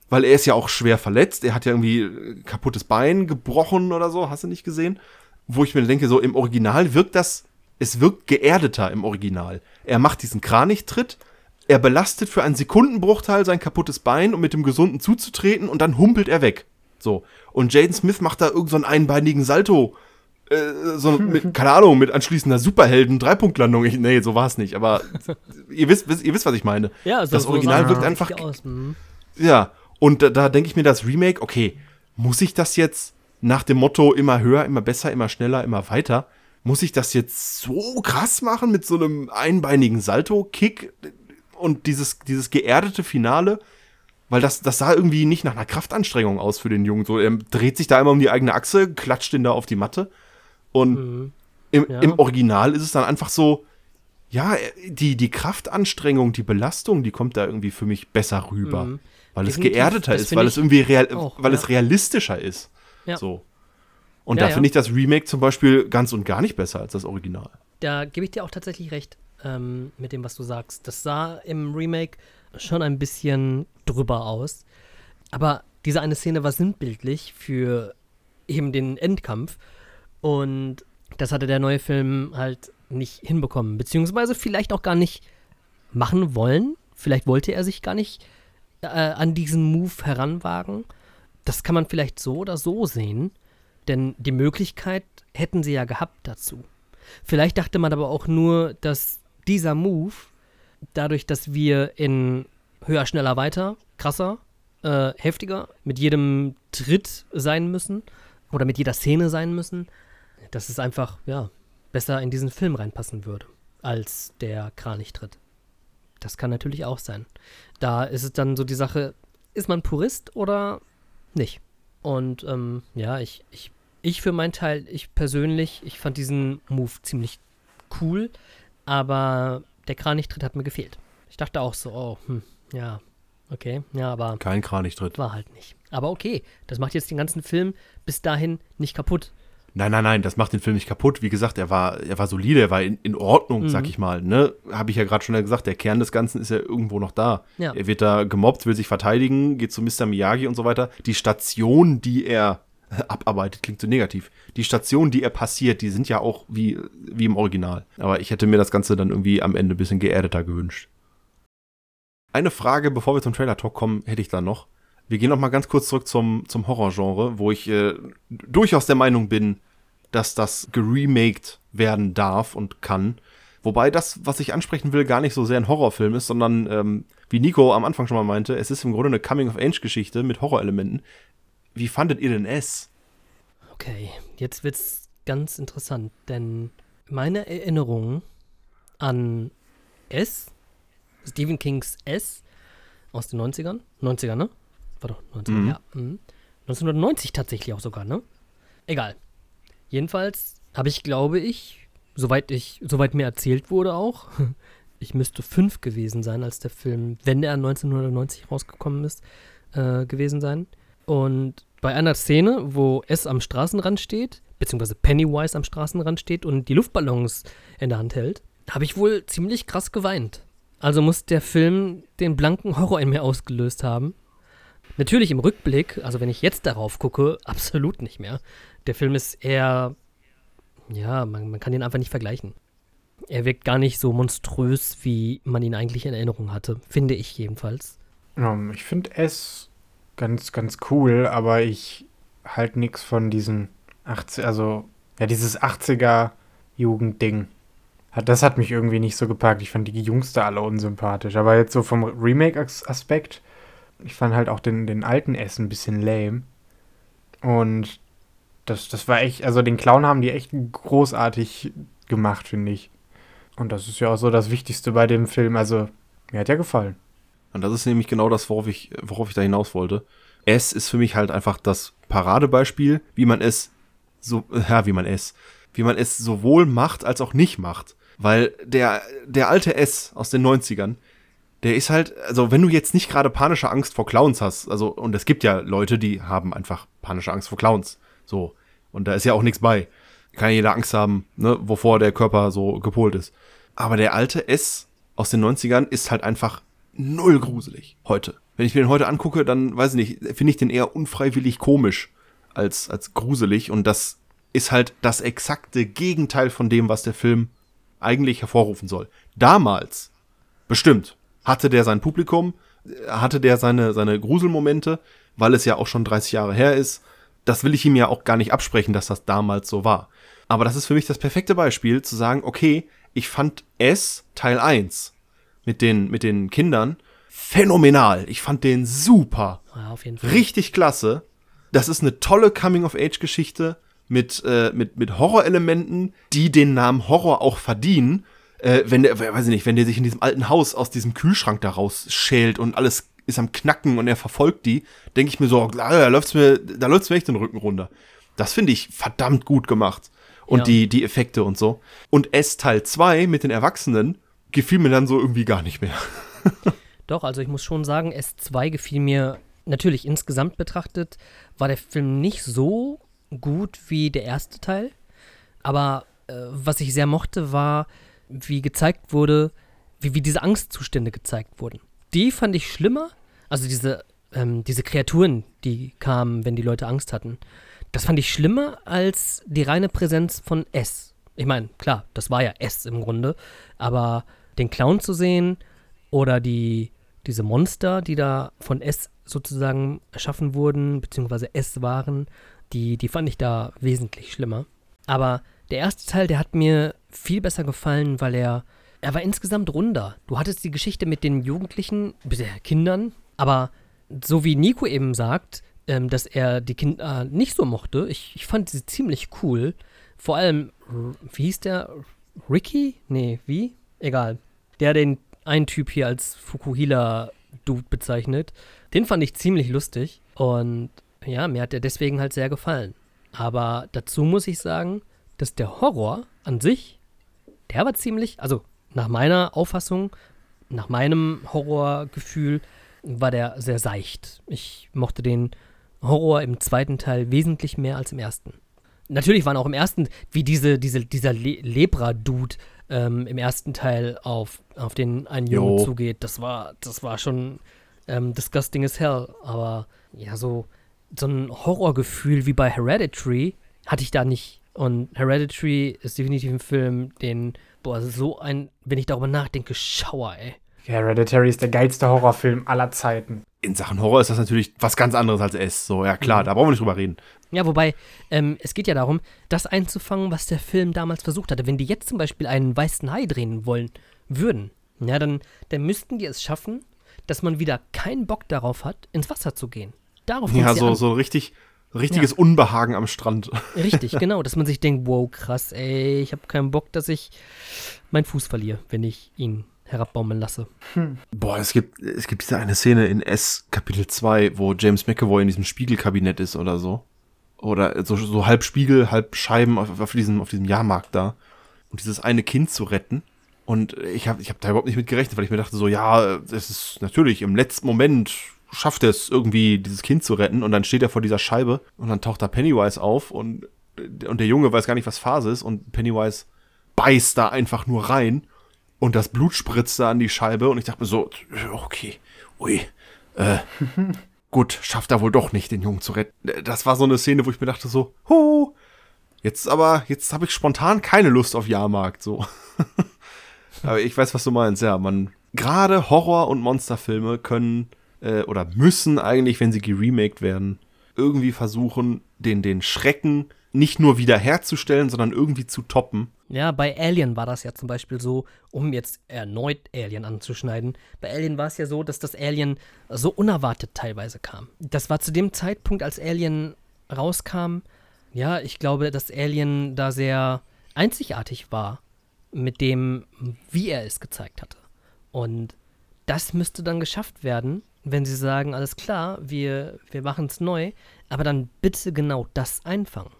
weil er ist ja auch schwer verletzt. Er hat ja irgendwie äh, kaputtes Bein gebrochen oder so, hast du nicht gesehen? Wo ich mir denke, so im Original wirkt das, es wirkt geerdeter im Original. Er macht diesen Kranichtritt, er belastet für einen Sekundenbruchteil sein kaputtes Bein, um mit dem Gesunden zuzutreten und dann humpelt er weg. So. Und Jaden Smith macht da irgendeinen so einbeinigen Salto. Äh, so *laughs* mit, keine Ahnung, mit anschließender Superhelden-Dreipunktlandung. Nee, so war es nicht, aber *laughs* ihr wisst, wisst, ihr wisst, was ich meine. Ja, so, das so Original wirkt einfach. Mhm. Ja, und da, da denke ich mir das Remake, okay, muss ich das jetzt nach dem Motto immer höher, immer besser, immer schneller, immer weiter? Muss ich das jetzt so krass machen mit so einem einbeinigen Salto-Kick und dieses, dieses geerdete Finale? Weil das, das sah irgendwie nicht nach einer Kraftanstrengung aus für den Jungen. So, er dreht sich da immer um die eigene Achse, klatscht ihn da auf die Matte. Und Mhm. im, Ja. im Original ist es dann einfach so, ja, die, die Kraftanstrengung, die Belastung, die kommt da irgendwie für mich besser rüber. Mhm. Weil es Definitiv, geerdeter das ist, weil es irgendwie real, auch, weil ja. es realistischer ist. Ja. So. Und Ja, da finde ich das Remake zum Beispiel ganz und gar nicht besser als das Original. Da gebe ich dir auch tatsächlich recht ähm, mit dem, was du sagst. Das sah im Remake schon ein bisschen drüber aus. Aber diese eine Szene war sinnbildlich für eben den Endkampf. Und das hatte der neue Film halt nicht hinbekommen. Beziehungsweise vielleicht auch gar nicht machen wollen. Vielleicht wollte er sich gar nicht äh, an diesen Move heranwagen. Das kann man vielleicht so oder so sehen. Denn die Möglichkeit hätten sie ja gehabt dazu. Vielleicht dachte man aber auch nur, dass dieser Move, dadurch, dass wir in höher, schneller, weiter, krasser, äh, heftiger, mit jedem Tritt sein müssen oder mit jeder Szene sein müssen, dass es einfach, ja, besser in diesen Film reinpassen würde als der Kranichtritt. Das kann natürlich auch sein. Da ist es dann so die Sache, ist man Purist oder nicht? Und ähm, ja, ich, ich, ich für meinen Teil, ich persönlich, ich fand diesen Move ziemlich cool, aber der Kranichtritt hat mir gefehlt. Ich dachte auch so, oh, hm, ja, okay, ja, aber Kein Kranichtritt. war halt nicht. Aber okay, das macht jetzt den ganzen Film bis dahin nicht kaputt. Nein, nein, nein, das macht den Film nicht kaputt. Wie gesagt, er war, er war solide, er war in, in Ordnung, Mhm. sag ich mal. Ne? Habe ich ja gerade schon gesagt, der Kern des Ganzen ist ja irgendwo noch da. Ja. Er wird da gemobbt, will sich verteidigen, geht zu Mr. Miyagi und so weiter. Die Station, die er *laughs* abarbeitet, klingt so negativ. Die Stationen, die er passiert, die sind ja auch wie, wie im Original. Aber ich hätte mir das Ganze dann irgendwie am Ende ein bisschen geerdeter gewünscht. Eine Frage, bevor wir zum Trailer-Talk kommen, hätte ich da noch. Wir gehen noch mal ganz kurz zurück zum, zum Horrorgenre, wo ich äh, durchaus der Meinung bin, dass das geremaked werden darf und kann. Wobei das, was ich ansprechen will, gar nicht so sehr ein Horrorfilm ist, sondern, ähm, wie Nico am Anfang schon mal meinte, es ist im Grunde eine Coming-of-Age-Geschichte mit Horrorelementen. Wie fandet ihr denn es? Okay, jetzt wird's ganz interessant, denn meine Erinnerung an S, Stephen Kings S aus den 90ern, 90er, ne? War doch 90er, Mhm. ja. Mhm. 1990 tatsächlich auch sogar, ne? Egal. Jedenfalls habe ich, glaube ich, soweit ich, soweit mir erzählt wurde auch, *laughs* ich müsste fünf gewesen sein, als der Film, wenn er 1990 rausgekommen ist, äh, gewesen sein. Und bei einer Szene, wo S am Straßenrand steht, beziehungsweise Pennywise am Straßenrand steht und die Luftballons in der Hand hält, habe ich wohl ziemlich krass geweint. Also muss der Film den blanken Horror in mir ausgelöst haben. Natürlich im Rückblick, also wenn ich jetzt darauf gucke, absolut nicht mehr. Der Film ist eher, ja, man, man kann ihn einfach nicht vergleichen. Er wirkt gar nicht so monströs, wie man ihn eigentlich in Erinnerung hatte, finde ich jedenfalls. Ähm, ich finde es ganz, ganz cool, aber ich halt nichts von diesen 80, also ja, dieses 80er Jugendding. Hat- Das hat mich irgendwie nicht so gepackt. Ich fand die Jungs da alle unsympathisch. Aber jetzt so vom Remake-Aspekt, ich fand halt auch den, den alten S ein bisschen lame. Und das, das war echt, also den Clown haben die echt großartig gemacht, finde ich. Und das ist ja auch so das Wichtigste bei dem Film. Also, mir hat ja gefallen. Und das ist nämlich genau das, worauf ich, worauf ich da hinaus wollte. Es ist für mich halt einfach das Paradebeispiel, wie man es so, *laughs* ja, wie man es, wie man es sowohl macht als auch nicht macht. Weil der, der alte S aus den 90ern, der ist halt, also wenn du jetzt nicht gerade panische Angst vor Clowns hast, also, und es gibt ja Leute, die haben einfach panische Angst vor Clowns. So. Und da ist ja auch nichts bei. Kann jeder Angst haben, ne, wovor der Körper so gepolt ist. Aber der alte S aus den 90ern ist halt einfach null gruselig heute. Wenn ich mir den heute angucke, dann weiß ich nicht, finde ich den eher unfreiwillig komisch als, als gruselig. Und das ist halt das exakte Gegenteil von dem, was der Film eigentlich hervorrufen soll. Damals, bestimmt, hatte der sein Publikum, hatte der seine, seine Gruselmomente, weil es ja auch schon 30 Jahre her ist. Das will ich ihm ja auch gar nicht absprechen, dass das damals so war. Aber das ist für mich das perfekte Beispiel, zu sagen, okay, ich fand S Teil 1 mit den, mit den Kindern phänomenal. Ich fand den super. Ja, auf jeden Fall. Richtig klasse. Das ist eine tolle Coming-of-Age-Geschichte mit, äh, mit, mit Horrorelementen, die den Namen Horror auch verdienen. Äh, wenn der, weiß ich nicht, wenn der sich in diesem alten Haus aus diesem Kühlschrank da rausschält und alles ist am Knacken und er verfolgt die, denke ich mir so, da läuft's mir, da läuft's mir echt den Rücken runter. Das finde ich verdammt gut gemacht. Und Ja. die, die Effekte und so. Und S Teil 2 mit den Erwachsenen gefiel mir dann so irgendwie gar nicht mehr. *laughs* Doch, also ich muss schon sagen, S2 gefiel mir natürlich insgesamt betrachtet, war der Film nicht so gut wie der erste Teil. Aber äh, was ich sehr mochte, war, wie gezeigt wurde, wie, wie diese Angstzustände gezeigt wurden. Die fand ich schlimmer. Also diese, ähm, diese Kreaturen, die kamen, wenn die Leute Angst hatten. Das fand ich schlimmer als die reine Präsenz von S. Ich meine, klar, das war ja S im Grunde. Aber den Clown zu sehen oder die, diese Monster, die da von S sozusagen erschaffen wurden, beziehungsweise S waren, die, die fand ich da wesentlich schlimmer. Aber der erste Teil, der hat mir viel besser gefallen, weil er, er war insgesamt runder. Du hattest die Geschichte mit den Jugendlichen, mit den Kindern, aber so wie Nico eben sagt, ähm, dass er die Kinder nicht so mochte, ich, ich fand sie ziemlich cool. Vor allem, R- wie hieß der? Ricky? Nee, wie? Egal. Der den einen Typ hier als Fukuhila-Dude bezeichnet. Den fand ich ziemlich lustig. Und ja, mir hat der deswegen halt sehr gefallen. Aber dazu muss ich sagen, dass der Horror an sich, der war ziemlich, also nach meiner Auffassung, nach meinem Horrorgefühl, war der sehr seicht. Ich mochte den Horror im zweiten Teil wesentlich mehr als im ersten. Natürlich waren auch im ersten, wie diese, diese, dieser Le Lepra-Dude ähm, im ersten Teil auf, auf den einen Jungen Jo. zugeht, das war, das war schon ähm, disgusting as hell. Aber ja, so, so ein Horrorgefühl wie bei Hereditary hatte ich da nicht. Und Hereditary ist definitiv ein Film, den, boah, so ein, wenn ich darüber nachdenke, Schauer, ey. Hereditary ist der geilste Horrorfilm aller Zeiten. In Sachen Horror ist das natürlich was ganz anderes als S. So, ja klar, da brauchen wir nicht drüber reden. Ja, wobei, ähm, es geht ja darum, das einzufangen, was der Film damals versucht hatte. Wenn die jetzt zum Beispiel einen weißen Hai drehen wollen würden, ja, dann, dann müssten die es schaffen, dass man wieder keinen Bock darauf hat, ins Wasser zu gehen. Darauf Ja, ja so, an. so richtig, richtiges Unbehagen am Strand. Richtig, *laughs* genau, dass man sich denkt, wow, krass, ey, ich habe keinen Bock, dass ich meinen Fuß verliere, wenn ich ihn herabbaumeln lasse. Boah, es gibt, es gibt diese eine Szene in S Kapitel 2, wo James McAvoy in diesem Spiegelkabinett ist oder so. Oder so, so halb Spiegel, halb Scheiben auf, auf, diesem, auf diesem Jahrmarkt da. Und dieses eine Kind zu retten. Und ich habe ich hab da überhaupt nicht mit gerechnet, weil ich mir dachte so, ja, es ist natürlich im letzten Moment schafft er es irgendwie, dieses Kind zu retten. Und dann steht er vor dieser Scheibe und dann taucht da Pennywise auf und, und der Junge weiß gar nicht, was Phase ist. Und Pennywise beißt da einfach nur rein und das Blut spritzt da an die Scheibe und ich dachte mir so, okay, ui, äh, *laughs* gut, schafft er wohl doch nicht, den Jungen zu retten. Das war so eine Szene, wo ich mir dachte so, hu, jetzt aber, jetzt habe ich spontan keine Lust auf Jahrmarkt, so. *laughs* aber ich weiß, was du meinst, ja, man, gerade Horror- und Monsterfilme können äh, oder müssen eigentlich, wenn sie geremaked werden, irgendwie versuchen, den, den Schrecken nicht nur wiederherzustellen, sondern irgendwie zu toppen. Ja, bei Alien war das ja zum Beispiel so, um jetzt erneut Alien anzuschneiden. Bei Alien war es ja so, dass das Alien so unerwartet teilweise kam. Das war zu dem Zeitpunkt, als Alien rauskam, ja, ich glaube, dass Alien da sehr einzigartig war mit dem, wie er es gezeigt hatte. Und das müsste dann geschafft werden, wenn sie sagen, alles klar, wir, wir machen es neu, aber dann bitte genau das einfangen.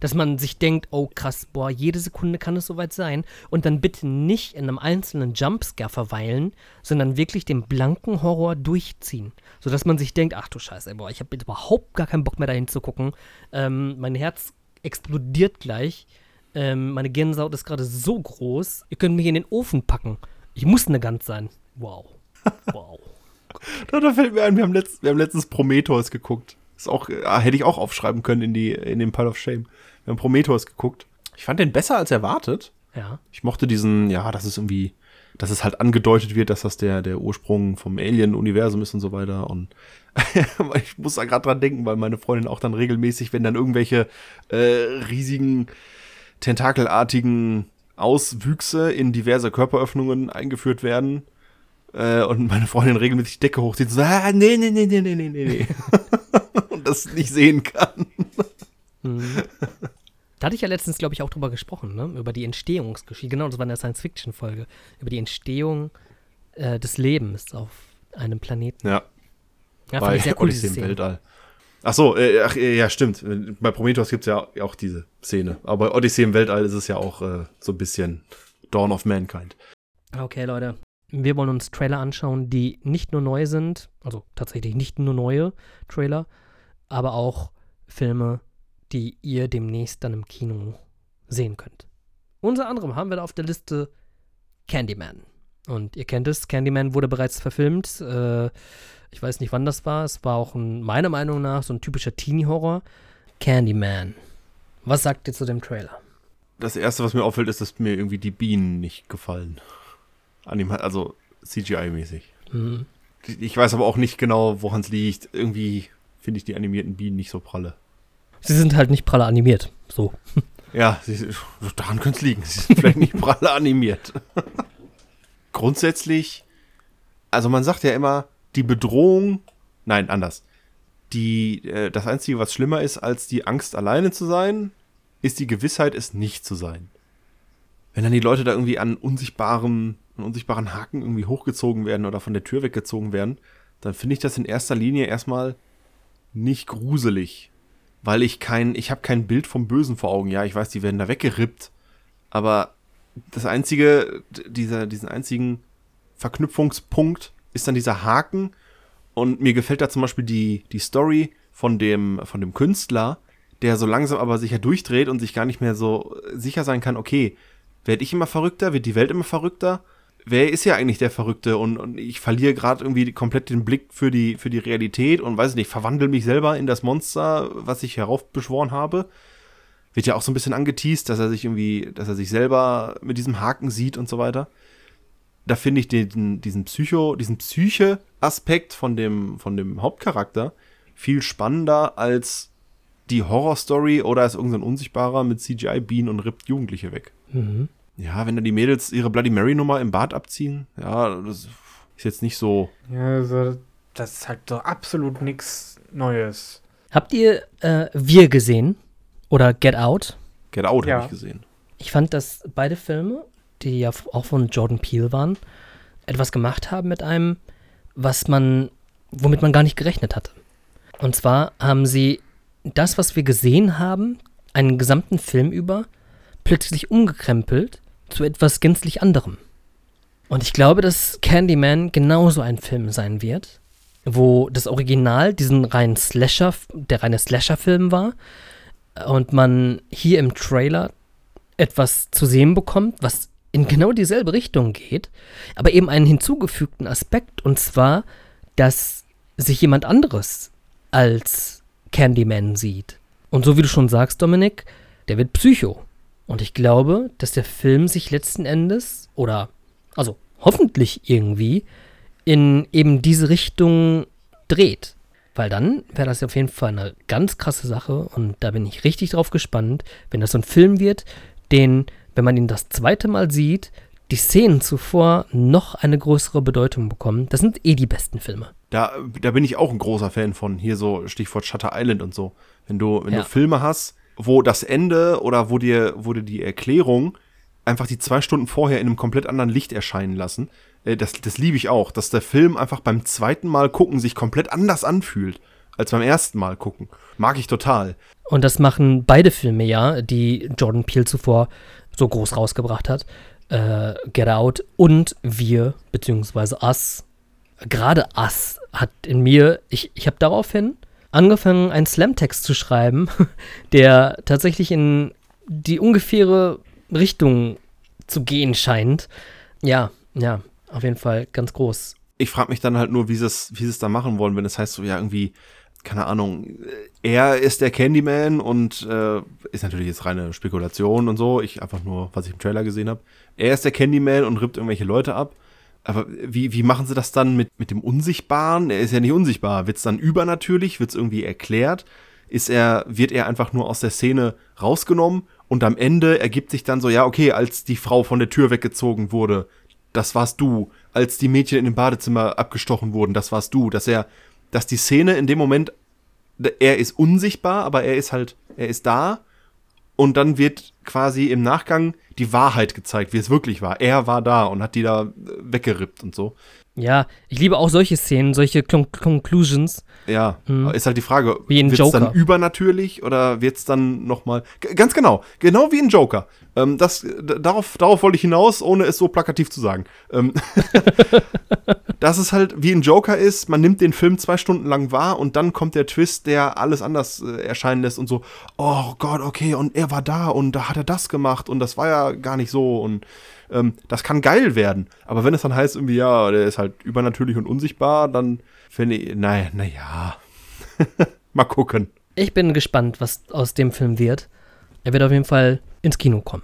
Dass man sich denkt, oh krass, boah, jede Sekunde kann es soweit sein und dann bitte nicht in einem einzelnen Jumpscare verweilen, sondern wirklich den blanken Horror durchziehen. Sodass man sich denkt, ach du Scheiße, boah, ich habe überhaupt gar keinen Bock mehr dahin zu gucken. Ähm, mein Herz explodiert gleich. Ähm, meine Gänsehaut ist gerade so groß, ihr könnt mich in den Ofen packen. Ich muss eine Gans sein. Wow. *laughs* Wow. Da, da fällt mir ein, wir haben, letzt, wir haben letztens Prometheus geguckt. Ist auch, äh, hätte ich auch aufschreiben können in, die, in den Pile of Shame. Wir haben Prometheus geguckt. Ich fand den besser als erwartet. Ja. Ich mochte diesen, ja, das ist irgendwie, dass es halt angedeutet wird, dass das der, der Ursprung vom Alien-Universum ist und so weiter. Und *laughs* ich muss da gerade dran denken, weil meine Freundin auch dann regelmäßig, wenn dann irgendwelche äh, riesigen, tentakelartigen Auswüchse in diverse Körperöffnungen eingeführt werden äh, und meine Freundin regelmäßig die Decke hochzieht und so, ah, nee, nee, nee, nee, nee, nee, nee. *laughs* das nicht sehen kann. Mhm. Da hatte ich ja letztens, glaube ich, auch drüber gesprochen, ne? Über die Entstehungsgeschichte. Genau, das war eine Science-Fiction-Folge. Über die Entstehung äh, des Lebens auf einem Planeten. Ja, Ja, bei diese Odyssey im. Weltall. Ach so, äh, ach, äh, ja, stimmt. Bei Prometheus gibt's ja auch diese Szene. Aber bei Odyssey im Weltall ist es ja auch äh, so ein bisschen Dawn of Mankind. Okay, Leute. Wir wollen uns Trailer anschauen, die nicht nur neu sind, also tatsächlich nicht nur neue Trailer, aber auch Filme, die ihr demnächst dann im Kino sehen könnt. Unter anderem haben wir da auf der Liste Candyman. Und ihr kennt es, Candyman wurde bereits verfilmt. Äh, ich weiß nicht, wann das war. Es war auch ein, meiner Meinung nach so ein typischer Teenie-Horror. Candyman. Was sagt ihr zu dem Trailer? Das erste, was mir auffällt, ist, dass mir irgendwie die Bienen nicht gefallen. Anim also CGI-mäßig. Hm. Ich weiß aber auch nicht genau, woran es liegt. Irgendwie finde ich die animierten Bienen nicht so pralle. Sie sind halt nicht pralle animiert. So. *laughs* Ja, sie, daran könnte es liegen. Sie sind vielleicht nicht *laughs* pralle animiert. *laughs* Grundsätzlich, also man sagt ja immer, die Bedrohung, nein, anders. Die, äh, das Einzige, was schlimmer ist, als die Angst, alleine zu sein, ist die Gewissheit, es nicht zu sein. Wenn dann die Leute da irgendwie an unsichtbaren, an unsichtbaren Haken irgendwie hochgezogen werden oder von der Tür weggezogen werden, dann finde ich das in erster Linie erstmal nicht gruselig. Weil ich kein, ich habe kein Bild vom Bösen vor Augen. Ja, ich weiß, die werden da weggerippt. Aber das einzige, dieser, diesen einzigen Verknüpfungspunkt ist dann dieser Haken. Und mir gefällt da zum Beispiel die, die Story von dem, von dem Künstler, der so langsam aber sicher durchdreht und sich gar nicht mehr so sicher sein kann, okay, werde ich immer verrückter, wird die Welt immer verrückter? Wer ist ja eigentlich der Verrückte? Und, und ich verliere gerade irgendwie komplett den Blick für die, für die Realität und weiß nicht, verwandle mich selber in das Monster, was ich heraufbeschworen habe. Wird ja auch so ein bisschen angeteased, dass er sich irgendwie, dass er sich selber mit diesem Haken sieht und so weiter. Da finde ich den, diesen Psycho, diesen Psyche-Aspekt von dem, von dem Hauptcharakter viel spannender als die Horrorstory oder ist irgendein Unsichtbarer mit CGI-Bienen und rippt Jugendliche weg. Mhm. Ja, wenn dann die Mädels ihre Bloody Mary-Nummer im Bad abziehen, ja, das ist jetzt nicht so. Ja, also, das ist halt so absolut nichts Neues. Habt ihr äh, Wir gesehen? Oder Get Out? Get Out Ja. habe ich gesehen. Ich fand, dass beide Filme, die ja auch von Jordan Peele waren, etwas gemacht haben mit einem, was man, womit man gar nicht gerechnet hatte. Und zwar haben sie das, was wir gesehen haben, einen gesamten Film über, plötzlich umgekrempelt zu etwas gänzlich anderem. Und ich glaube, dass Candyman genauso ein Film sein wird, wo das Original diesen reinen Slasher, der reine Slasher-Film war und man hier im Trailer etwas zu sehen bekommt, was in genau dieselbe Richtung geht, aber eben einen hinzugefügten Aspekt, und zwar, dass sich jemand anderes als Candyman sieht. Und so wie du schon sagst, Dominik, der wird Psycho. Und ich glaube, dass der Film sich letzten Endes, oder also hoffentlich irgendwie, in eben diese Richtung dreht. Weil dann wäre das auf jeden Fall eine ganz krasse Sache und da bin ich richtig drauf gespannt, wenn das so ein Film wird, den, wenn man ihn das zweite Mal sieht, die Szenen zuvor noch eine größere Bedeutung bekommen. Das sind eh die besten Filme. Da, da bin ich auch ein großer Fan von. Hier so Stichwort Shutter Island und so. Wenn du, wenn Ja. du Filme hast, wo das Ende oder wo dir, wo dir die Erklärung einfach die zwei Stunden vorher in einem komplett anderen Licht erscheinen lassen, äh, das, das liebe ich auch, dass der Film einfach beim zweiten Mal gucken sich komplett anders anfühlt als beim ersten Mal gucken. Mag ich total. Und das machen beide Filme ja, die Jordan Peele zuvor so groß rausgebracht hat. Äh, Get Out und Wir, beziehungsweise Us. Gerade Us hat in mir, ich, ich habe daraufhin angefangen, einen Slam-Text zu schreiben, *laughs* der tatsächlich in die ungefähre Richtung zu gehen scheint. Ja, ja, auf jeden Fall ganz groß. Ich frage mich dann halt nur, wie sie es, wie es da machen wollen, wenn es heißt so, ja, irgendwie, keine Ahnung, er ist der Candyman und äh, ist natürlich jetzt reine Spekulation und so. Ich einfach nur, was ich im Trailer gesehen habe. Er ist der Candyman und rippt irgendwelche Leute ab. Aber wie, wie machen sie das dann mit, mit dem Unsichtbaren? Er ist ja nicht unsichtbar. Wird es dann übernatürlich? Wird es irgendwie erklärt? Ist er, wird er einfach nur aus der Szene rausgenommen und am Ende ergibt sich dann so, ja, okay, als die Frau von der Tür weggezogen wurde, das warst du. Als die Mädchen in dem Badezimmer abgestochen wurden, das warst du. Dass er, dass die Szene in dem Moment, er ist unsichtbar, aber er ist halt, er ist da und dann wird quasi im Nachgang die Wahrheit gezeigt, wie es wirklich war. Er war da und hat die da äh, weggerippt und so. Ja, ich liebe auch solche Szenen, solche Con Conclusions. Ja, hm. ist halt die Frage, wie in Joker. dann übernatürlich oder wird es dann nochmal, ganz genau, genau wie in Joker. Ähm, das, darauf, darauf wollte ich hinaus, ohne es so plakativ zu sagen. Ähm, *laughs* dass es halt wie in Joker ist, man nimmt den Film zwei Stunden lang wahr und dann kommt der Twist, der alles anders äh, erscheinen lässt und so, oh Gott, okay, und er war da und da hat er das gemacht und das war ja gar nicht so und ähm, das kann geil werden. Aber wenn es dann heißt, irgendwie, ja, der ist halt übernatürlich und unsichtbar, dann finde ich, naja, naja. *laughs* Mal gucken. Ich bin gespannt, was aus dem Film wird. Er wird auf jeden Fall ins Kino kommen.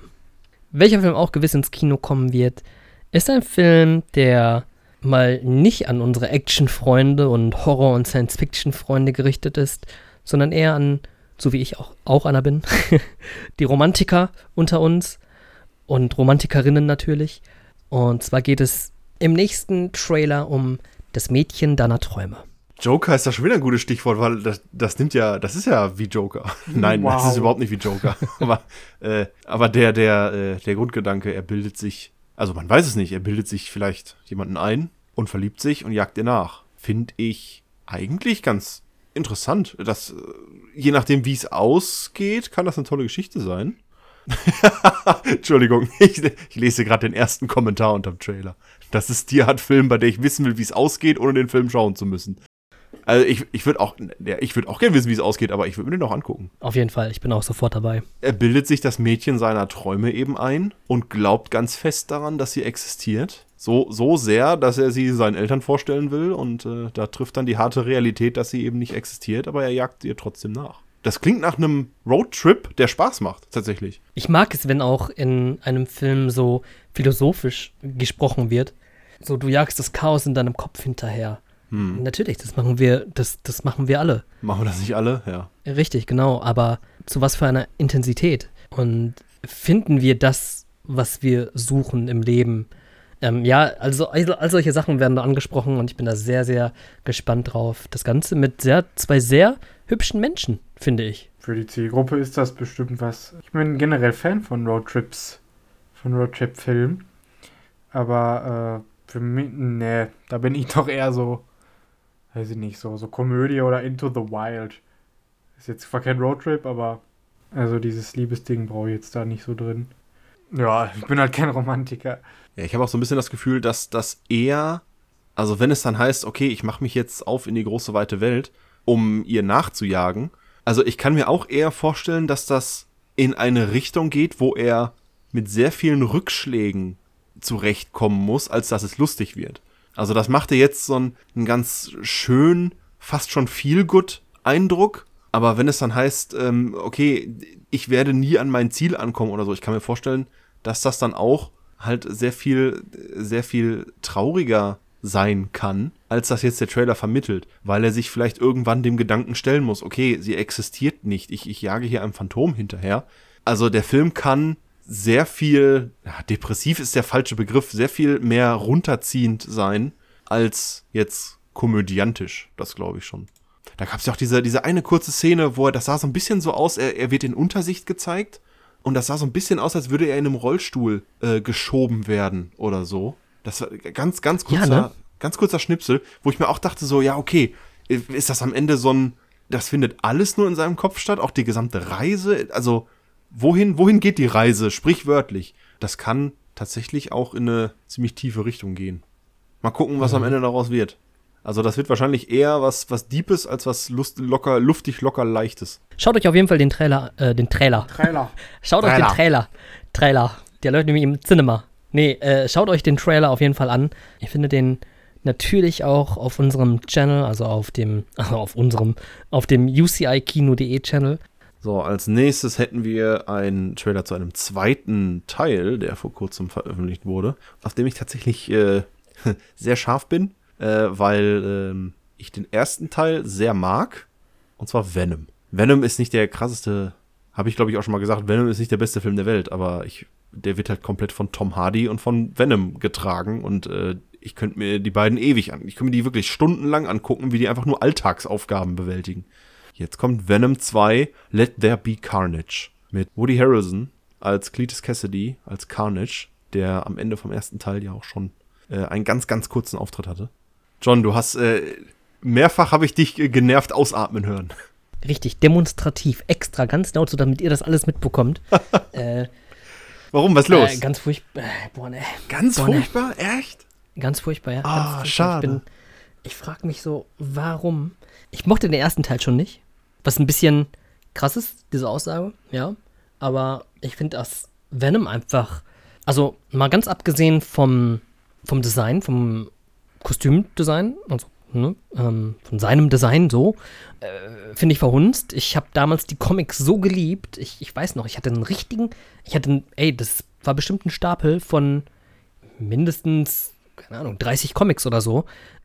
Welcher Film auch gewiss ins Kino kommen wird, ist ein Film, der mal nicht an unsere Action-Freunde und Horror- und Science-Fiction-Freunde gerichtet ist, sondern eher an, so wie ich auch, auch einer bin, *laughs* die Romantiker unter uns und Romantikerinnen natürlich. Und zwar geht es im nächsten Trailer um das Mädchen deiner Träume. Joker ist da schon wieder ein gutes Stichwort, weil das, das nimmt ja, das ist ja wie Joker. *laughs* Nein, wow. das ist überhaupt nicht wie Joker. *laughs* aber, äh, aber der, der, äh, der Grundgedanke, er bildet sich, also man weiß es nicht, er bildet sich vielleicht jemanden ein und verliebt sich und jagt ihr nach. Finde ich eigentlich ganz interessant. Das, äh, je nachdem, wie es ausgeht, kann das eine tolle Geschichte sein. *laughs* Entschuldigung, ich, ich lese gerade den ersten Kommentar unterm Trailer. Das ist die Art Film, bei der ich wissen will, wie es ausgeht, ohne den Film schauen zu müssen. Also ich, ich würde auch, ja, ich würde auch gerne wissen, wie es ausgeht, aber ich würde mir den auch angucken. Auf jeden Fall, ich bin auch sofort dabei. Er bildet sich das Mädchen seiner Träume eben ein und glaubt ganz fest daran, dass sie existiert. So, so sehr, dass er sie seinen Eltern vorstellen will und äh, da trifft dann die harte Realität, dass sie eben nicht existiert, aber er jagt ihr trotzdem nach. Das klingt nach einem Roadtrip, der Spaß macht, tatsächlich. Ich mag es, wenn auch in einem Film so philosophisch gesprochen wird. So, du jagst das Chaos in deinem Kopf hinterher. Hm. Natürlich, das machen wir, das, das machen wir alle. Machen wir das nicht alle? Ja. Richtig, genau. Aber zu was für einer Intensität? Und finden wir das, was wir suchen im Leben? Ähm, ja, also all, all, solche Sachen werden da angesprochen und ich bin da sehr, sehr gespannt drauf. Das Ganze mit sehr, zwei sehr hübschen Menschen, finde ich. Für die Zielgruppe ist das bestimmt was. Ich bin generell Fan von Roadtrips, von Roadtrip-Filmen. Aber äh, für mich, ne, da bin ich *laughs* doch eher so, weiß ich nicht, so, so Komödie oder Into the Wild. Ist jetzt zwar kein Roadtrip, aber also dieses Liebesding brauche ich jetzt da nicht so drin. Ja, ich bin halt kein Romantiker. Ja, ich habe auch so ein bisschen das Gefühl, dass das eher, also wenn es dann heißt, okay, ich mache mich jetzt auf in die große weite Welt, um ihr nachzujagen. Also ich kann mir auch eher vorstellen, dass das in eine Richtung geht, wo er mit sehr vielen Rückschlägen zurechtkommen muss, als dass es lustig wird. Also das machte jetzt so einen, einen ganz schön, fast schon viel gut Eindruck. Aber wenn es dann heißt, ähm, okay, ich werde nie an mein Ziel ankommen oder so, ich kann mir vorstellen, dass das dann auch halt sehr viel, sehr viel trauriger sein kann, als das jetzt der Trailer vermittelt, weil er sich vielleicht irgendwann dem Gedanken stellen muss, okay, sie existiert nicht, ich, ich jage hier einem Phantom hinterher. Also der Film kann sehr viel, ja, depressiv ist der falsche Begriff, sehr viel mehr runterziehend sein, als jetzt komödiantisch, das glaube ich schon. Da gab es ja auch diese, diese eine kurze Szene, wo er, das sah so ein bisschen so aus, er, er wird in Untersicht gezeigt und das sah so ein bisschen aus, als würde er in einem Rollstuhl äh, geschoben werden oder so. Das war ganz, ganz kurzer, ja, ne? Ganz kurzer Schnipsel, wo ich mir auch dachte so, ja, okay, ist das am Ende so ein, das findet alles nur in seinem Kopf statt, auch die gesamte Reise, also wohin, wohin geht die Reise, sprichwörtlich? Das kann tatsächlich auch in eine ziemlich tiefe Richtung gehen. Mal gucken, was mhm. am Ende daraus wird. Also das wird wahrscheinlich eher was, was Deepes als was lust, locker, luftig, locker Leichtes. Schaut euch auf jeden Fall den Trailer, äh, den Trailer. Trailer. *laughs* Schaut Trailer. euch den Trailer. Trailer. Der läuft nämlich im Cinema. Nee, äh, schaut euch den Trailer auf jeden Fall an. Ich finde den, natürlich auch auf unserem Channel, also auf dem, *laughs* also auf unserem, auf dem UCI-Kino.de Channel. So, als nächstes hätten wir einen Trailer zu einem zweiten Teil, der vor kurzem veröffentlicht wurde, auf dem ich tatsächlich äh, *laughs* sehr scharf bin, äh, weil äh, ich den ersten Teil sehr mag, und zwar Venom. Venom ist nicht der krasseste, habe ich glaube ich auch schon mal gesagt, Venom ist nicht der beste Film der Welt, aber ich, der wird halt komplett von Tom Hardy und von Venom getragen und äh, ich könnte mir die beiden ewig an, ich könnte mir die wirklich stundenlang angucken, wie die einfach nur Alltagsaufgaben bewältigen. Jetzt kommt Venom 2, Let There Be Carnage. Mit Woody Harrelson als Cletus Cassidy, als Carnage, der am Ende vom ersten Teil ja auch schon äh, einen ganz, ganz kurzen Auftritt hatte. John, du hast, äh, mehrfach habe ich dich äh, genervt ausatmen hören. Richtig, demonstrativ, extra, ganz laut, so damit ihr das alles mitbekommt. *laughs* äh, Warum? Was ist los? Äh, ganz furchtbar. Äh, boah, ne. ganz boah, ne. furchtbar? Echt? Ganz furchtbar, ja. Ah, ganz schade. Ich, bin- ich frage mich so, warum? Ich mochte den ersten Teil schon nicht. Was ein bisschen krass ist, diese Aussage, ja. Aber ich finde, dass Venom einfach, also mal ganz abgesehen vom, vom Design, vom Kostümdesign, also ne, ähm, von seinem Design so, äh, finde ich verhunzt. Ich habe damals die Comics so geliebt. Ich, ich weiß noch, ich hatte einen richtigen, ich hatte, einen, ey, das war bestimmt ein Stapel von mindestens, keine Ahnung, 30 Comics oder so.